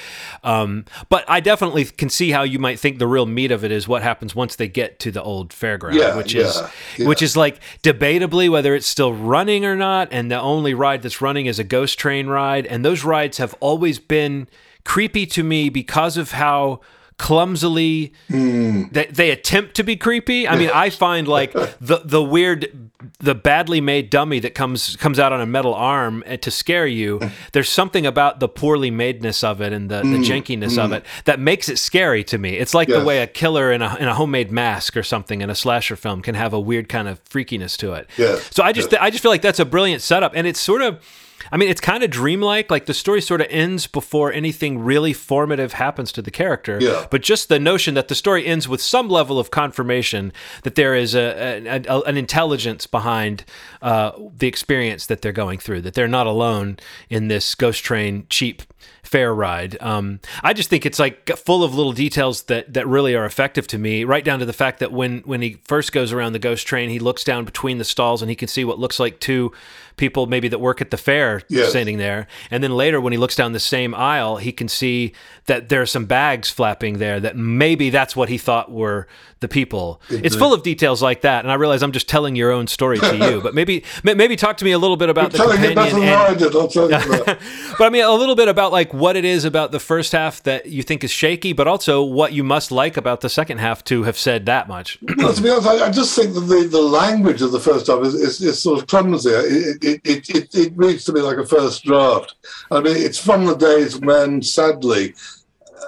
Um, but I definitely can see how you might think the real meat of it is what happens once they get to the old fairground, yeah, which yeah, is yeah. which is like debatably whether it's still running or not. And the only ride that's running is a ghost train ride, and those rides have always been creepy to me because of how clumsily mm. they, they attempt to be creepy i mean i find like the the weird the badly made dummy that comes comes out on a metal arm to scare you there's something about the poorly madeness of it and the, mm. the jankiness mm. of it that makes it scary to me it's like yes. the way a killer in a, in a homemade mask or something in a slasher film can have a weird kind of freakiness to it yes. so i just yes. i just feel like that's a brilliant setup and it's sort of I mean, it's kind of dreamlike. Like the story sort of ends before anything really formative happens to the character. Yeah. But just the notion that the story ends with some level of confirmation that there is a, a, a an intelligence behind uh, the experience that they're going through, that they're not alone in this ghost train cheap fair ride. Um, I just think it's like full of little details that that really are effective to me. Right down to the fact that when when he first goes around the ghost train, he looks down between the stalls and he can see what looks like two people maybe that work at the fair Yes. standing there. And then later, when he looks down the same aisle, he can see that there are some bags flapping there. That maybe that's what he thought were the people. It's full of details like that, and I realize I'm just telling your own story to you. But maybe maybe talk to me a little bit about the it better companion. and- I did, I'll tell you that. but I mean, a little bit about like what it is about the first half that you think is shaky, but also what you must like about the second half to have said that much. Well, to be honest, I, I just think that the, the language of the first half is, is, is sort of clumsy. It, it, it, it, it reads to me like a first draft. I mean, it's from the days when, sadly,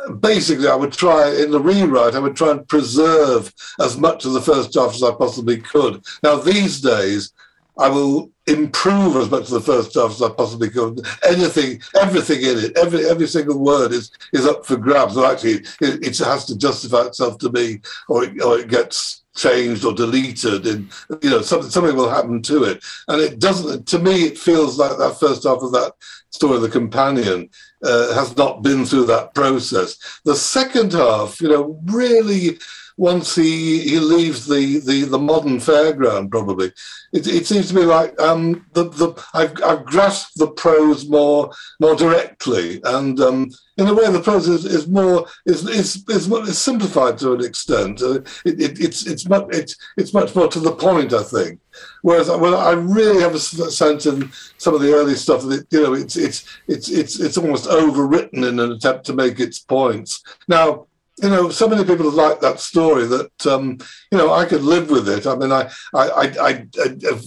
uh, basically, I would try in the rewrite, I would try and preserve as much of the first draft as I possibly could. Now, these days, I will improve as much of the first draft as I possibly could. Anything, everything in it, every every single word is is up for grabs. So actually, it, it has to justify itself to me, or it, or it gets changed or deleted, and you know something something will happen to it. And it doesn't. To me, it feels like that first half of that story, of the companion, uh, has not been through that process. The second half, you know, really once he, he leaves the, the, the modern fairground, probably, it, it seems to me like um, the, the I've, I've grasped the prose more more directly, and um, in a way, the prose is, is more is is, is, simplified to an extent. Uh, it, it, it's it's much it's, it's much more to the point, I think. Whereas well, I really have a sense in some of the early stuff that you know it's it's it's it's it's almost overwritten in an attempt to make its points. Now you know, so many people like that story that um, you know I could live with it. I mean, I I I, I, I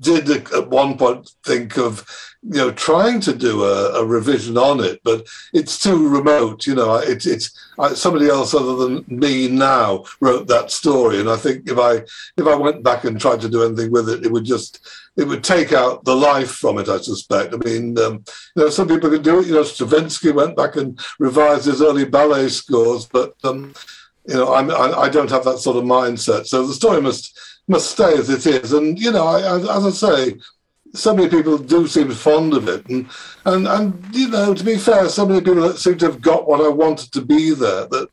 did at one point think of you know trying to do a, a revision on it, but it's too remote. You know, it's it's somebody else other than me now wrote that story, and I think if I if I went back and tried to do anything with it, it would just it would take out the life from it. I suspect. I mean, um, you know, some people can do it. You know, Stravinsky went back and revised his early ballet scores, but um, you know, I'm, I, I don't have that sort of mindset. So the story must must stay as it is. And you know, I, as I say, so many people do seem fond of it, and and and you know, to be fair, so many people seem to have got what I wanted to be there. That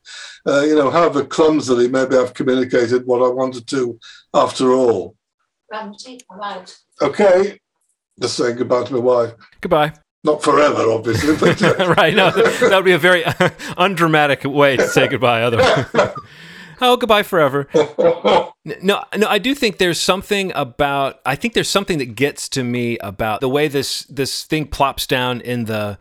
uh, you know, however clumsily, maybe I've communicated what I wanted to after all. Ramsey, I'm out. Okay, just saying goodbye to my wife. Goodbye. Not forever, obviously, but uh, right. No, that would be a very undramatic way to say goodbye. Otherwise, oh, goodbye forever. No, no, I do think there's something about. I think there's something that gets to me about the way this this thing plops down in the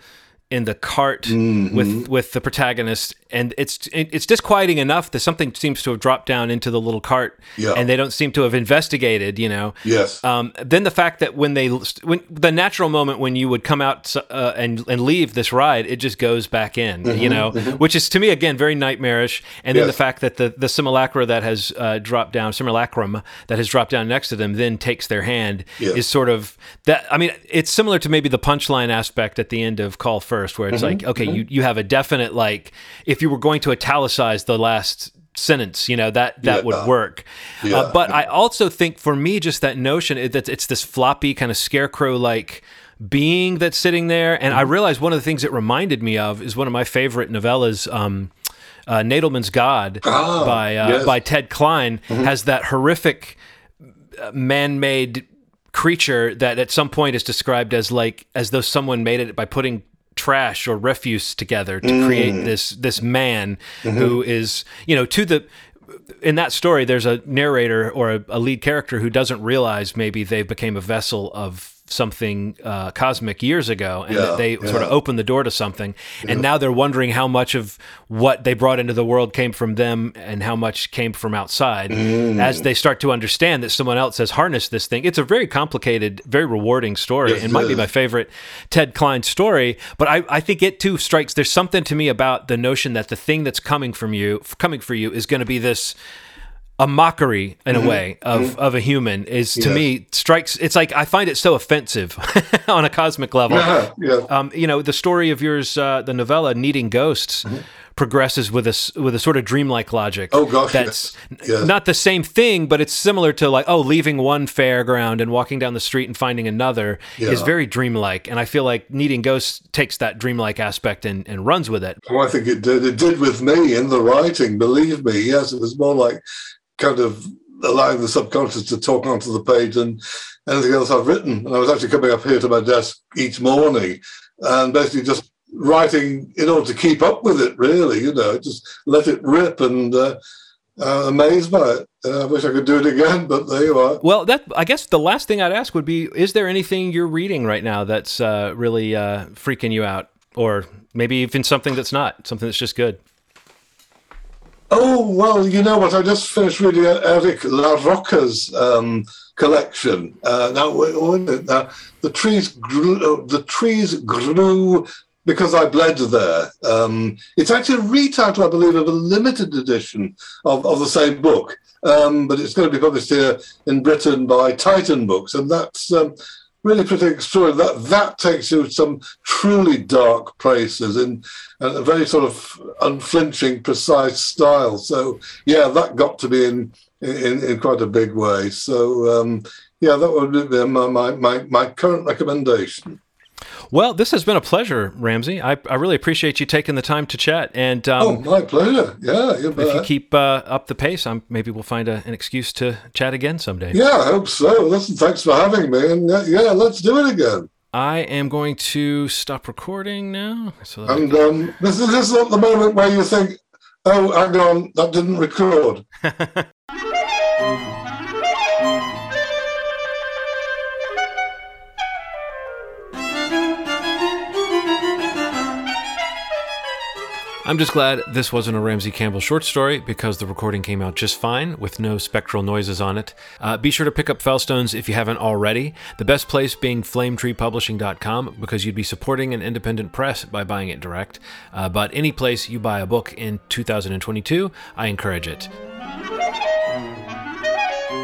in the cart Mm-hmm. with with the protagonist, and it's it's disquieting enough that something seems to have dropped down into the little cart, Yeah. and they don't seem to have investigated. You know, yes, um, then the fact that when they when the natural moment when you would come out uh, and and leave this ride, it just goes back in, you know, which is to me again very nightmarish. And then Yes. the fact that the the simulacra that has uh, dropped down, simulacrum that has dropped down next to them, then takes their hand Yes. is sort of that. I mean, it's similar to maybe the punchline aspect at the end of Call First, where it's like, okay, you you have a definite like if you were going to italicize the last sentence, you know that that Yeah. would work. Yeah. Uh, but I also think for me, just that notion it- that it's this floppy kind of scarecrow like being that's sitting there. And I Mm-hmm. realized one of the things it reminded me of is one of my favorite novellas. Um, uh, Nadelman's God Ah, by uh, yes. by Ted Klein has that horrific uh, man-made creature that at some point is described as like as though someone made it by putting trash or refuse together to create mm. this this man mm-hmm. who is you know to the in that story there's a narrator or a, a lead character who doesn't realize maybe they became a vessel of something uh, cosmic years ago and Yeah, they sort of opened the door to something. And now they're wondering how much of what they brought into the world came from them and how much came from outside. Mm. as they start to understand that someone else has harnessed this thing it's a very complicated very rewarding story Yes, and it might be my favorite ted klein story but I, I think it too strikes there's something to me about the notion that the thing that's coming from you coming for you is going to be this a mockery in a way of, of a human is to Mm-hmm. Me strikes it's like i find it so offensive on a cosmic level yeah, yeah. um, you know the story of yours uh, the novella needing ghosts Mm-hmm. progresses with a with a sort of dreamlike logic. Oh, gosh, that's yes. Yes. not the same thing, but it's similar to like oh, leaving one fairground and walking down the street and finding another is very dreamlike, and I feel like needing Ghosts takes that dreamlike aspect and, and runs with it. Oh, I think it did. It did with me in the writing. Believe me, yes, it was more like kind of allowing the subconscious to talk onto the page than anything else I've written. And I was actually coming up here to my desk each morning and basically just writing in order to keep up with it. Really, you know, just let it rip and. Uh, uh, amazed by it. Uh, I wish I could do it again, but there you are. Well, that I guess the last thing I'd ask would be: Is there anything you're reading right now that's uh, really uh, freaking you out, or maybe even something that's not, something that's just good? Oh well, you know what? I just finished reading Eric LaRocca's um, collection. Uh, now, now, the trees grew. Uh, the trees grew because I bled there. Um, it's actually a retitle, I believe, of a limited edition of, of the same book, um, but it's going to be published here in Britain by Titan Books, and that's. Um, Really pretty extraordinary. That that takes you to some truly dark places in a very sort of unflinching, precise style. So yeah, that got to be in in, in quite a big way. So um, yeah, that would be my, my, my, my current recommendation. Well, this has been a pleasure, Ramsey. I, I really appreciate you taking the time to chat. And um, oh, my pleasure. Yeah, you if you keep uh, up the pace, I'm, maybe we'll find a, an excuse to chat again someday. Yeah, I hope so. Listen, thanks for having me, and yeah, yeah let's do it again. I am going to stop recording now. So And um, this is this is not the moment where you think, oh, hang on, that didn't record. I'm just glad this wasn't a Ramsey Campbell short story because the recording came out just fine with no spectral noises on it. Uh, be sure to pick up Fellstones if you haven't already. The best place being flametreepublishing.com because you'd be supporting an independent press by buying it direct. Uh, but any place you buy a book in 2022, I encourage it.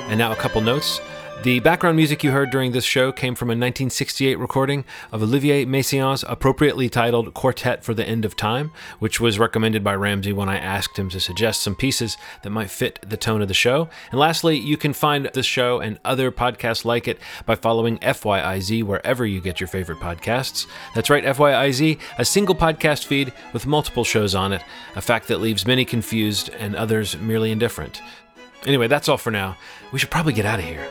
And now a couple notes. The background music you heard during this show came from a 1968 recording of Olivier Messiaen's appropriately titled Quartet for the End of Time, which was recommended by Ramsey when I asked him to suggest some pieces that might fit the tone of the show. And lastly, you can find this show and other podcasts like it by following FYIZ wherever you get your favorite podcasts. That's right, FYIZ, a single podcast feed with multiple shows on it, a fact that leaves many confused and others merely indifferent. Anyway, that's all for now. We should probably get out of here.